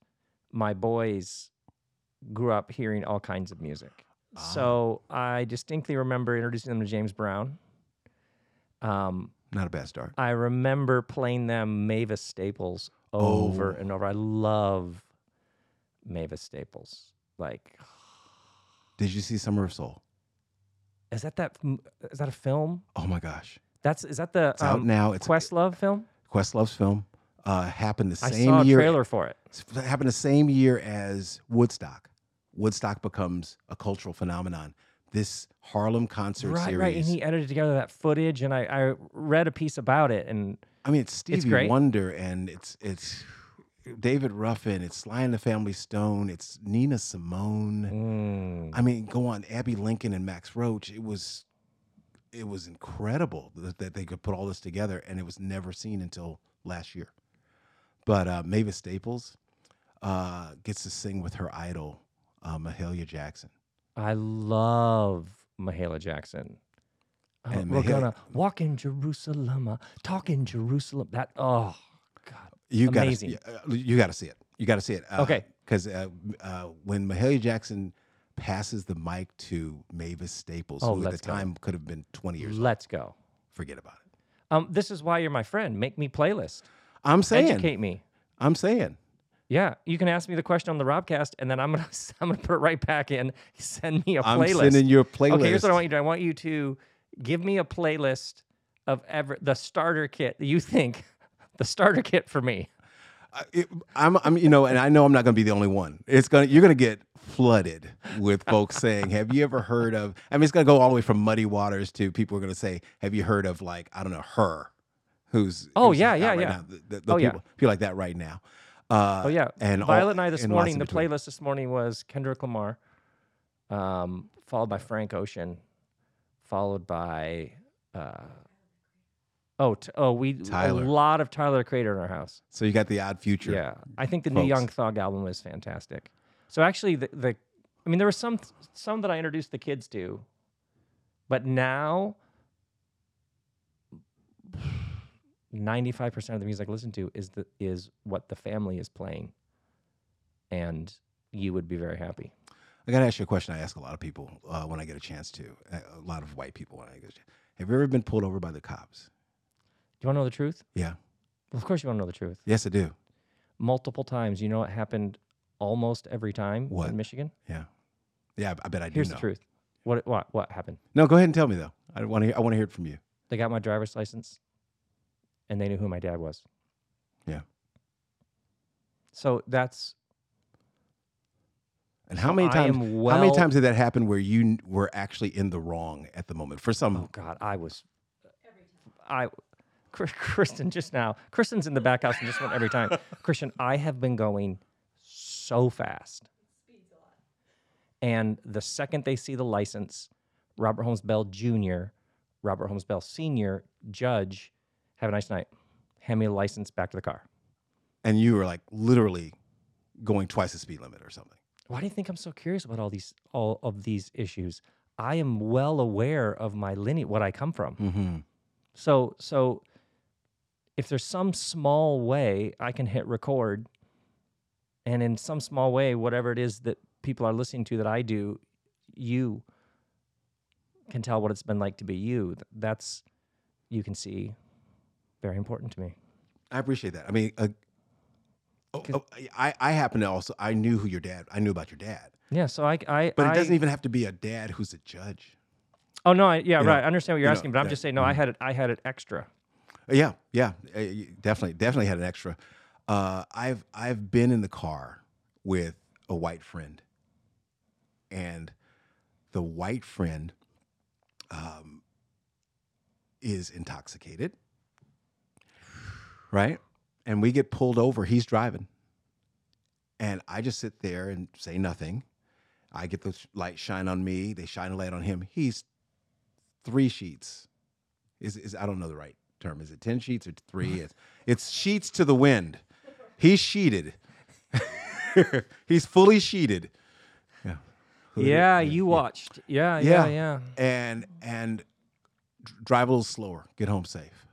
Speaker 2: my boys grew up hearing all kinds of music. So I distinctly remember introducing them to James Brown. Um,
Speaker 1: Not a bad start.
Speaker 2: I remember playing them Mavis Staples over
Speaker 1: Oh.
Speaker 2: and over. I love Mavis Staples. Like,
Speaker 1: Did you see Summer of Soul?
Speaker 2: is that that? Is that a film?
Speaker 1: Oh my gosh.
Speaker 2: That's is that the
Speaker 1: It's out
Speaker 2: um,
Speaker 1: now. It's
Speaker 2: Questlove film?
Speaker 1: Questlove's film. Uh, happened the
Speaker 2: I
Speaker 1: same
Speaker 2: saw a
Speaker 1: year.
Speaker 2: trailer for it.
Speaker 1: Happened the same year as Woodstock. Woodstock becomes a cultural phenomenon. This Harlem concert
Speaker 2: right,
Speaker 1: series.
Speaker 2: right. And he edited together that footage, and I, I read a piece about it, and
Speaker 1: I mean, it's Stevie
Speaker 2: great.
Speaker 1: Wonder, and it's it's David Ruffin. It's Sly and the Family Stone. It's Nina Simone.
Speaker 2: mm,
Speaker 1: I mean, go on, Abbey Lincoln and Max Roach. It was, it was incredible that, that they could put all this together, and it was never seen until last year. But uh, Mavis Staples uh, gets to sing with her idol, uh, Mahalia Jackson.
Speaker 2: I love Mahalia Jackson. Oh,
Speaker 1: And
Speaker 2: we're
Speaker 1: Mahalia-
Speaker 2: gonna walk in Jerusalem, uh, talk in Jerusalem. That oh god,
Speaker 1: You got
Speaker 2: Amazing.
Speaker 1: to you got to see it. You got to see it. Uh,
Speaker 2: Okay.
Speaker 1: Because uh, uh, when Mahalia Jackson passes the mic to Mavis Staples,
Speaker 2: Oh,
Speaker 1: who at the
Speaker 2: let's go.
Speaker 1: time could have been 20 years old,
Speaker 2: let's go.
Speaker 1: forget about it.
Speaker 2: Um, this is why you're my friend. Make me playlist.
Speaker 1: I'm saying.
Speaker 2: Educate me.
Speaker 1: I'm saying.
Speaker 2: Yeah, you can ask me the question on the Robcast, and then I'm gonna I'm gonna put it right back in. Send me a
Speaker 1: I'm
Speaker 2: playlist.
Speaker 1: sending you a playlist.
Speaker 2: Okay, here's what I want you to do. I want you to give me a playlist of ever the starter kit that you think the starter kit for me.
Speaker 1: I- it, I'm, I'm, you know, and I know I'm not going to be the only one. It's gonna, you're going to get flooded with folks saying, "Have you ever heard of?" I mean, it's going to go all the way from Muddy Waters to people are going to say, "Have you heard of like I don't know her?" Who's
Speaker 2: Oh,
Speaker 1: who's
Speaker 2: yeah, yeah,
Speaker 1: right
Speaker 2: yeah.
Speaker 1: now. The, the, the
Speaker 2: Oh, yeah.
Speaker 1: people, people like that right now. Uh,
Speaker 2: Oh yeah,
Speaker 1: and all-
Speaker 2: Violet and I this
Speaker 1: and
Speaker 2: morning. The
Speaker 1: between.
Speaker 2: playlist this morning was Kendrick Lamar, um, followed by Frank Ocean, followed by. Uh, oh, t- oh, we
Speaker 1: Tyler.
Speaker 2: a lot of Tyler the Creator in our house.
Speaker 1: So you got the Odd Future.
Speaker 2: Yeah, I think the new. Young Thug album was fantastic. So actually, the, the I mean, there were some some that I introduced the kids to, but now ninety five percent of the music I listen to is the is what the family is playing, and you would be very happy.
Speaker 1: I got to ask you a question. I ask a lot of people uh, when I get a chance to. A a lot of white people when I get. A chance. Have you ever been pulled over by the cops?
Speaker 2: Do you want to know the truth?
Speaker 1: Yeah.
Speaker 2: Of course, you want to know the truth.
Speaker 1: Yes, I do.
Speaker 2: Multiple times. You know what happened almost every time
Speaker 1: What?
Speaker 2: in Michigan.
Speaker 1: Yeah. Yeah, I I bet I do
Speaker 2: Here's
Speaker 1: know.
Speaker 2: the truth. What what what happened?
Speaker 1: No, go ahead and tell me though. I want to. I want to hear it from you.
Speaker 2: They got my driver's license and they knew who my dad was.
Speaker 1: Yeah.
Speaker 2: So that's
Speaker 1: And how many times?
Speaker 2: am
Speaker 1: how many times did that happen where you were actually in the wrong at the moment for some?
Speaker 2: oh god, I was uh, I Kr- Kristen just now. Kristen's in the back house and just went every time. Christian, I have been going so fast. Speeds a lot. And the second they see the license, Robert Holmes Bell Jr., Robert Holmes Bell Sr., judge, have a nice night. Hand me the license back to the car.
Speaker 1: And you were like literally going twice the speed limit or something.
Speaker 2: why do you think I'm so curious about all these all of these issues? I am well aware of my lineage, what I come from.
Speaker 1: Mm-hmm.
Speaker 2: So so if there's some small way I can hit record and in some small way whatever it is that people are listening to that I do, you can tell what it's been like to be you. That's you can see very important to me.
Speaker 1: I appreciate that. I mean, uh, oh, oh, I I happen to also I knew who your dad. I knew about your dad,
Speaker 2: Yeah, so I I
Speaker 1: but it
Speaker 2: I-
Speaker 1: doesn't even have to be a dad who's a judge.
Speaker 2: Oh no, I, yeah,
Speaker 1: you know,
Speaker 2: right. I understand what you're
Speaker 1: you know,
Speaker 2: asking, but I'm just saying no, I had it I had it extra.
Speaker 1: Uh, Yeah, yeah, uh, definitely, definitely had an extra. Uh, I've I've been in the car with a white friend, and the white friend um, is intoxicated, right? And we get pulled over. He's driving, and I just sit there and say nothing. I get the light shine on me. They shine a light on him. He's three sheets. Is is I don't know the right term. Is it ten sheets or three? It's, it's sheets to the wind. He's sheeted. He's fully sheeted. Yeah.
Speaker 2: Yeah, you watched. Yeah, yeah,
Speaker 1: Yeah.
Speaker 2: yeah.
Speaker 1: And and drive a little slower. Get home safe.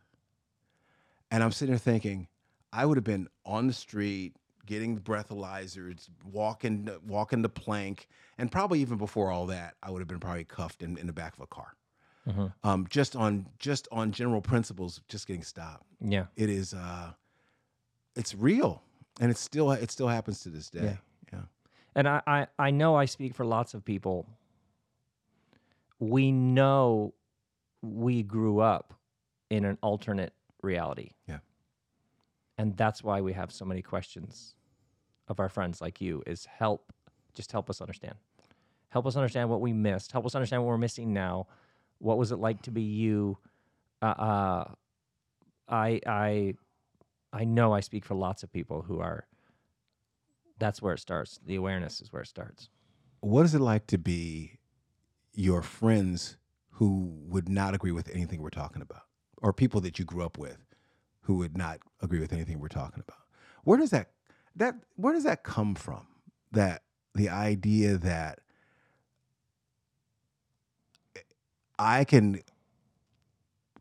Speaker 1: And I'm sitting there thinking, I would have been on the street getting the breathalyzers, walking walking the plank, and probably even before all that, I would have been probably cuffed in, in the back of a car.
Speaker 2: Mhm.
Speaker 1: Um, just on just on general principles, just getting stopped.
Speaker 2: Yeah.
Speaker 1: It is uh, it's real, and it's still it still happens to this day.
Speaker 2: Yeah.
Speaker 1: yeah.
Speaker 2: And I, I, I know I speak for lots of people. We know we grew up in an alternate reality.
Speaker 1: Yeah.
Speaker 2: And that's why we have so many questions of our friends like you is help just help us understand. Help us understand what we missed. Help us understand what we're missing now. What was it like to be you? Uh, uh, I I I know I speak for lots of people who are that's where it starts. The awareness is where it starts.
Speaker 1: What is it like to be your friends who would not agree with anything we're talking about, or people that you grew up with who would not agree with anything we're talking about? Where does that that where does that come from? That the idea that I can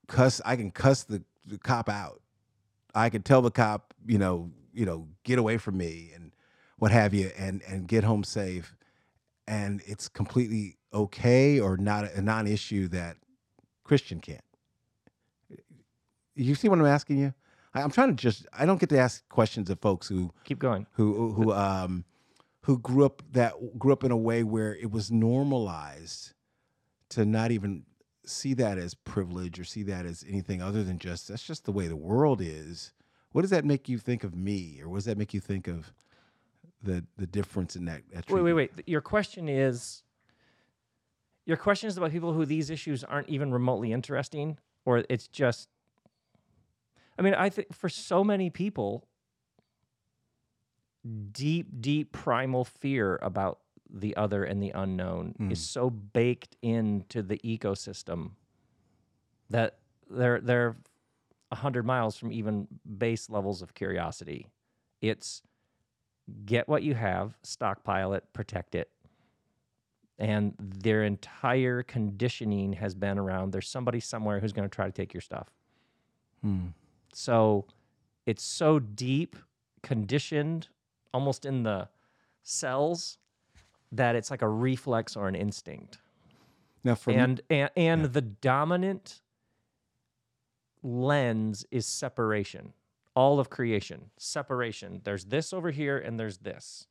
Speaker 1: cuss. I can cuss the, the cop out. I can tell the cop, you know, you know, get away from me and what have you, and and get home safe. And it's completely okay or not a non-issue that Christian can't. You see what I'm asking you? I, I'm trying to just. I don't get to ask questions of folks who
Speaker 2: Keep going.
Speaker 1: who who um who grew up that grew up in a way where it was normalized to not even see that as privilege or see that as anything other than just that's just the way the world is. What does that make you think of me, or what does that make you think of the the difference in that? that
Speaker 2: Wait, wait, wait. Your question is your question is about people who these issues aren't even remotely interesting, or it's just. I mean, I think for so many people, deep, deep primal fear about the other and the unknown is so baked into the ecosystem that they're they're a hundred miles from even base levels of curiosity. It's get what you have, stockpile it, protect it. And their entire conditioning has been around there's somebody somewhere who's going to try to take your stuff.
Speaker 1: Hmm.
Speaker 2: So it's so deep, conditioned, almost in the cells, that it's like a reflex or an instinct.
Speaker 1: Now, for me,
Speaker 2: and and, and the dominant lens is separation. All of creation, separation. There's this over here and there's this.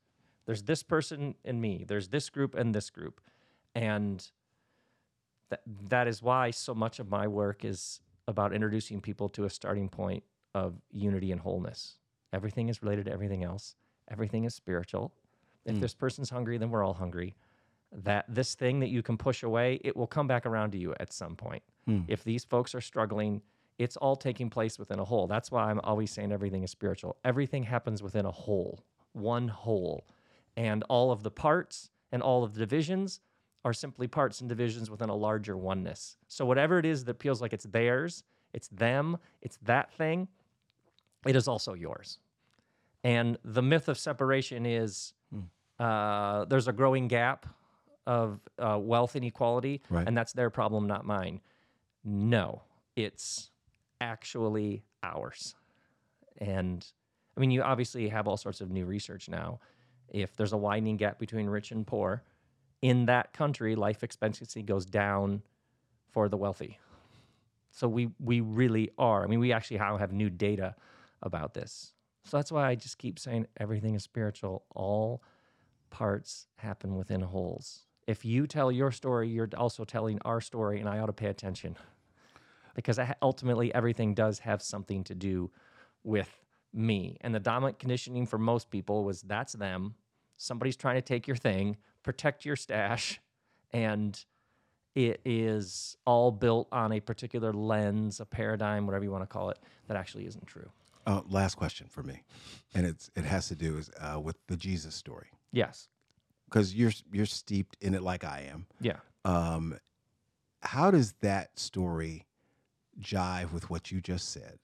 Speaker 2: There's this person and me. There's this group and this group. And that that is why so much of my work is about introducing people to a starting point of unity and wholeness. Everything is related to everything else. Everything is spiritual. If hmm. this person's hungry, then we're all hungry. That this thing that you can push away, it will come back around to you at some point. Hmm. If these folks are struggling, it's all taking place within a whole. That's why I'm always saying everything is spiritual. Everything happens within a whole, one whole. And all of the parts and all of the divisions are simply parts and divisions within a larger oneness. So whatever it is that feels like it's theirs, it's them, it's that thing, it is also yours. And the myth of separation is uh, there's a growing gap of uh, wealth inequality,
Speaker 1: Right.
Speaker 2: and that's their problem, not mine. No, it's actually ours. And I mean, you obviously have all sorts of new research now. If there's a widening gap between rich and poor, in that country, life expectancy goes down for the wealthy. So we we really are. I mean, we actually have new data about this. So that's why I just keep saying everything is spiritual. All parts happen within wholes. If you tell your story, you're also telling our story, and I ought to pay attention because ultimately everything does have something to do with me. And the dominant conditioning for most people was that's them. Somebody's trying to take your thing, protect your stash, and it is all built on a particular lens, a paradigm, whatever you want to call it, that actually isn't true.
Speaker 1: uh, last question for me, and it's it has to do is uh, with the Jesus story
Speaker 2: Yes.
Speaker 1: because you're you're steeped in it like I am.
Speaker 2: Yeah.
Speaker 1: Um, how does that story jive with what you just said?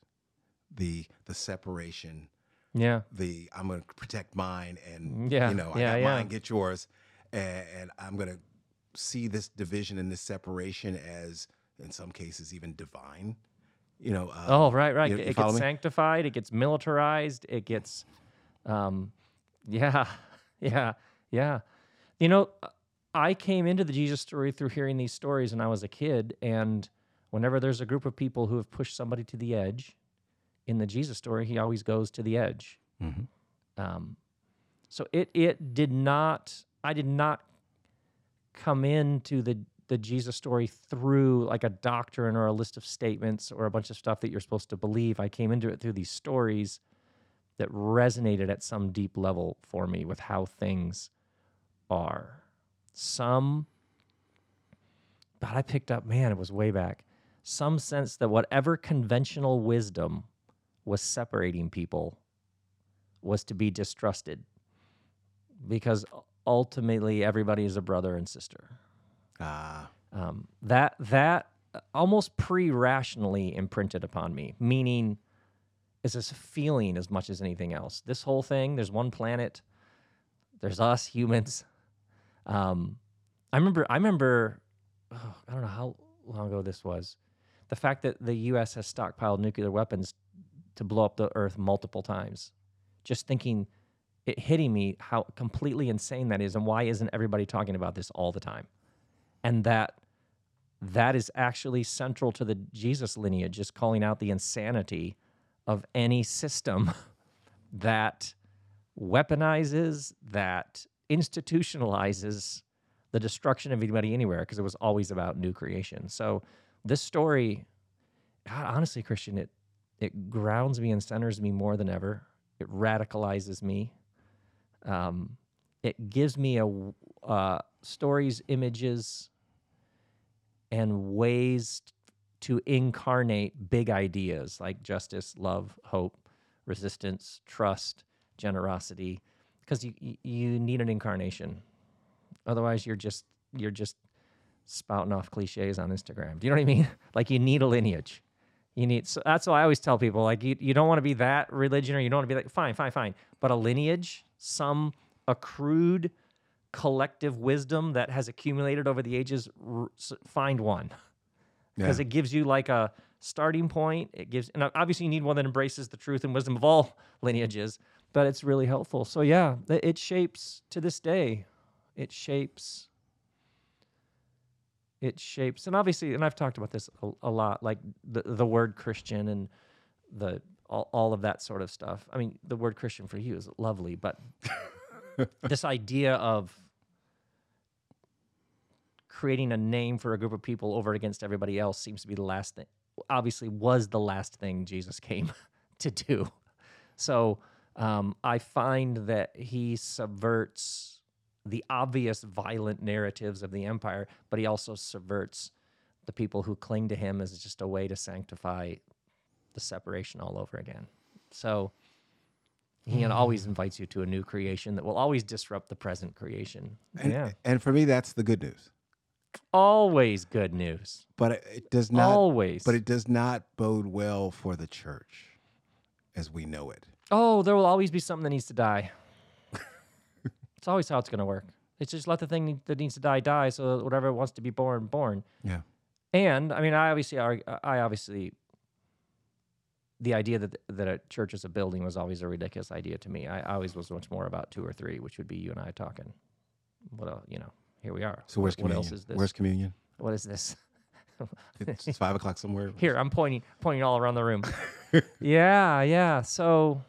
Speaker 1: The the separation,
Speaker 2: Yeah.
Speaker 1: the I'm going to protect mine, and
Speaker 2: Yeah,
Speaker 1: you know I got
Speaker 2: yeah.
Speaker 1: mine, get yours, and, and I'm going to see this division and this separation as, in some cases, even divine. You know. Uh,
Speaker 2: Oh, right, right.
Speaker 1: you-
Speaker 2: it gets
Speaker 1: me?
Speaker 2: sanctified. It gets militarized. It gets, um, yeah, yeah, yeah. You know, I came into the Jesus story through hearing these stories when I was a kid, and whenever there's a group of people who have pushed somebody to the edge, in the Jesus story, he always goes to the edge.
Speaker 1: Mhm.
Speaker 2: Um, so it it did not. I did not come into the the Jesus story through like a doctrine or a list of statements or a bunch of stuff that you're supposed to believe. I came into it through these stories that resonated at some deep level for me with how things are. Some but I picked up, man, it was way back. Some sense that whatever conventional wisdom was separating people was to be distrusted because ultimately everybody is a brother and sister.
Speaker 1: Ah,
Speaker 2: Um, that that almost pre-rationally imprinted upon me, meaning is this feeling as much as anything else. This whole thing, there's one planet, there's us humans. Um, I remember, I remember, oh, I don't know how long ago this was. the fact that the U.S. has stockpiled nuclear weapons to blow up the Earth multiple times, just thinking, it hitting me how completely insane that is, and why isn't everybody talking about this all the time? And that that is actually central to the Jesus lineage, just calling out the insanity of any system that weaponizes, that institutionalizes the destruction of anybody anywhere, because it was always about new creation. So this story, God, honestly, Christian, it it grounds me and centers me more than ever. It radicalizes me. Um, it gives me a uh, stories, images, and ways to incarnate big ideas like justice, love, hope, resistance, trust, generosity, because you you- you need an incarnation. Otherwise, you're just you're just spouting off cliches on Instagram. Do you know what I mean? Like you need a lineage. You need so that's why I always tell people like you, you don't want to be that religion or you don't want to be like fine, fine, fine. But a lineage, some accrued collective wisdom that has accumulated over the ages, find one because
Speaker 1: Yeah.
Speaker 2: it gives you like a starting point. It gives, and obviously you need one that embraces the truth and wisdom of all lineages, but it's really helpful. So yeah, it shapes to this day. It shapes. It shapes, and obviously, and I've talked about this a, a lot, like the the word Christian and the all, all of that sort of stuff. I mean, the word Christian for you is lovely, but this idea of creating a name for a group of people over against everybody else seems to be the last thing obviously was the last thing jesus came to do so um, i find that he subverts the obvious violent narratives of the empire but he also subverts the people who cling to him as just a way to sanctify the separation all over again so he mm-hmm. always invites you to a new creation that will always disrupt the present creation
Speaker 1: And,
Speaker 2: yeah
Speaker 1: and for me, that's the good news.
Speaker 2: always good news.
Speaker 1: But it, it does not.
Speaker 2: always.
Speaker 1: But it does not bode well for the church, as we know it.
Speaker 2: oh, there will always be something that needs to die. it's always how it's going to work. It's just let the thing that needs to die die, so that whatever wants to be born, born.
Speaker 1: Yeah.
Speaker 2: And I mean, I obviously, I obviously, the idea that that a church is a building was always a ridiculous idea to me. I always was much more about two or three, which would be you and I talking. What else, you know? Here we are.
Speaker 1: So where's
Speaker 2: what
Speaker 1: communion?
Speaker 2: else is this?
Speaker 1: Where's communion?
Speaker 2: what is this?
Speaker 1: It's, it's five o'clock somewhere.
Speaker 2: Here, I'm pointing pointing all around the room. yeah, yeah. So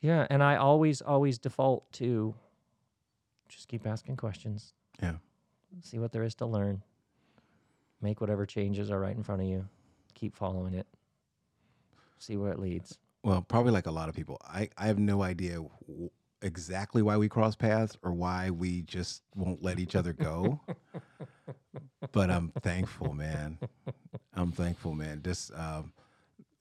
Speaker 2: Yeah, and I always always default to just keep asking questions.
Speaker 1: Yeah.
Speaker 2: See what there is to learn. Make whatever changes are right in front of you. Keep following it. See where it leads.
Speaker 1: Well, probably like a lot of people, I, I have no idea w- exactly why we cross paths or why we just won't let each other go. but I'm thankful, man. I'm thankful, man. Just um,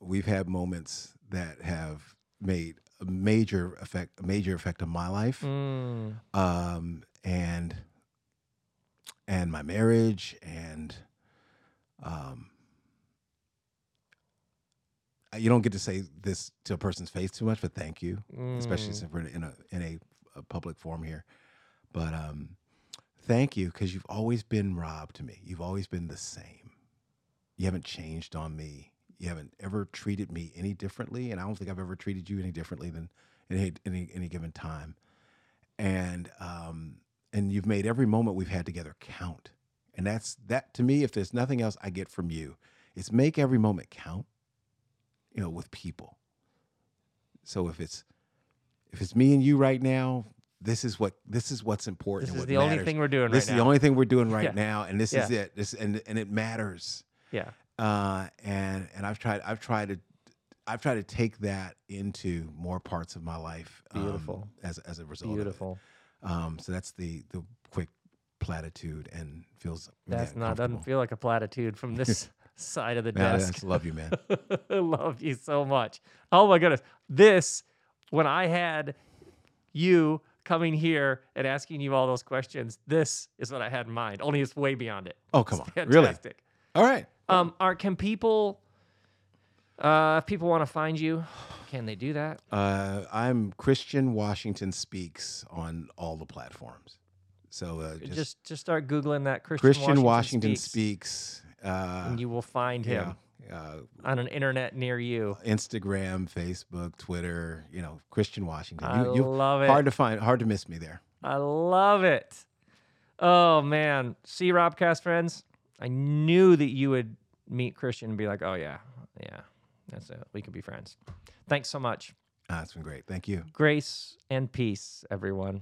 Speaker 1: we've had moments that have made a major effect, a major effect on my life,
Speaker 2: Mm,
Speaker 1: um, and and my marriage, and um, you don't get to say this to a person's face too much, but thank you especially
Speaker 2: mm.
Speaker 1: since we're in a in a, a public forum here. But um, thank you because you've always been Rob to me. You've always been the same. You haven't changed on me. You haven't ever treated me any differently, and I don't think I've ever treated you any differently than any any, any given time. And um, and you've made every moment we've had together count. And that's that to me. If there's nothing else I get from you, it's make every moment count. You know, with people. So if it's if it's me and you right now, this is what this is what's important.
Speaker 2: This is the only thing we're doing
Speaker 1: This
Speaker 2: right
Speaker 1: is
Speaker 2: now.
Speaker 1: the only thing we're doing right
Speaker 2: Yeah.
Speaker 1: now, and this is it. This and and it matters.
Speaker 2: yeah.
Speaker 1: Uh, and and I've tried I've tried to I've tried to take that into more parts of my life. um,
Speaker 2: Beautiful.
Speaker 1: as as a result. of it.
Speaker 2: Beautiful.
Speaker 1: Um, so that's the the quick platitude and feels
Speaker 2: That's not doesn't feel like a platitude from this side of the
Speaker 1: I
Speaker 2: desk.
Speaker 1: love you, man.
Speaker 2: I love you so much. Oh my goodness. This, when I had you coming here and asking you all those questions, this is what I had in mind. Only it's way beyond it.
Speaker 1: Oh come
Speaker 2: It's
Speaker 1: on, really? All right.
Speaker 2: Um, are can people uh if people want to find you, can they do that?
Speaker 1: Uh, I'm Christian Washington speaks on all the platforms. So uh,
Speaker 2: Just
Speaker 1: just,
Speaker 2: just, start googling that Christian,
Speaker 1: Christian
Speaker 2: Washington,
Speaker 1: Washington,
Speaker 2: speaks.
Speaker 1: speaks. Uh,
Speaker 2: and you will find him
Speaker 1: yeah, uh,
Speaker 2: on an internet near you.
Speaker 1: Instagram, Facebook, Twitter. You know, Christian Washington.
Speaker 2: I
Speaker 1: You, you,
Speaker 2: love it.
Speaker 1: hard to find, hard to miss me there.
Speaker 2: I love it. Oh man. See Robcast friends? I knew that you would meet Christian and be like, oh yeah, yeah, that's it. We could be friends. Thanks so much.
Speaker 1: Ah, it's been great. Thank you.
Speaker 2: Grace and peace, everyone.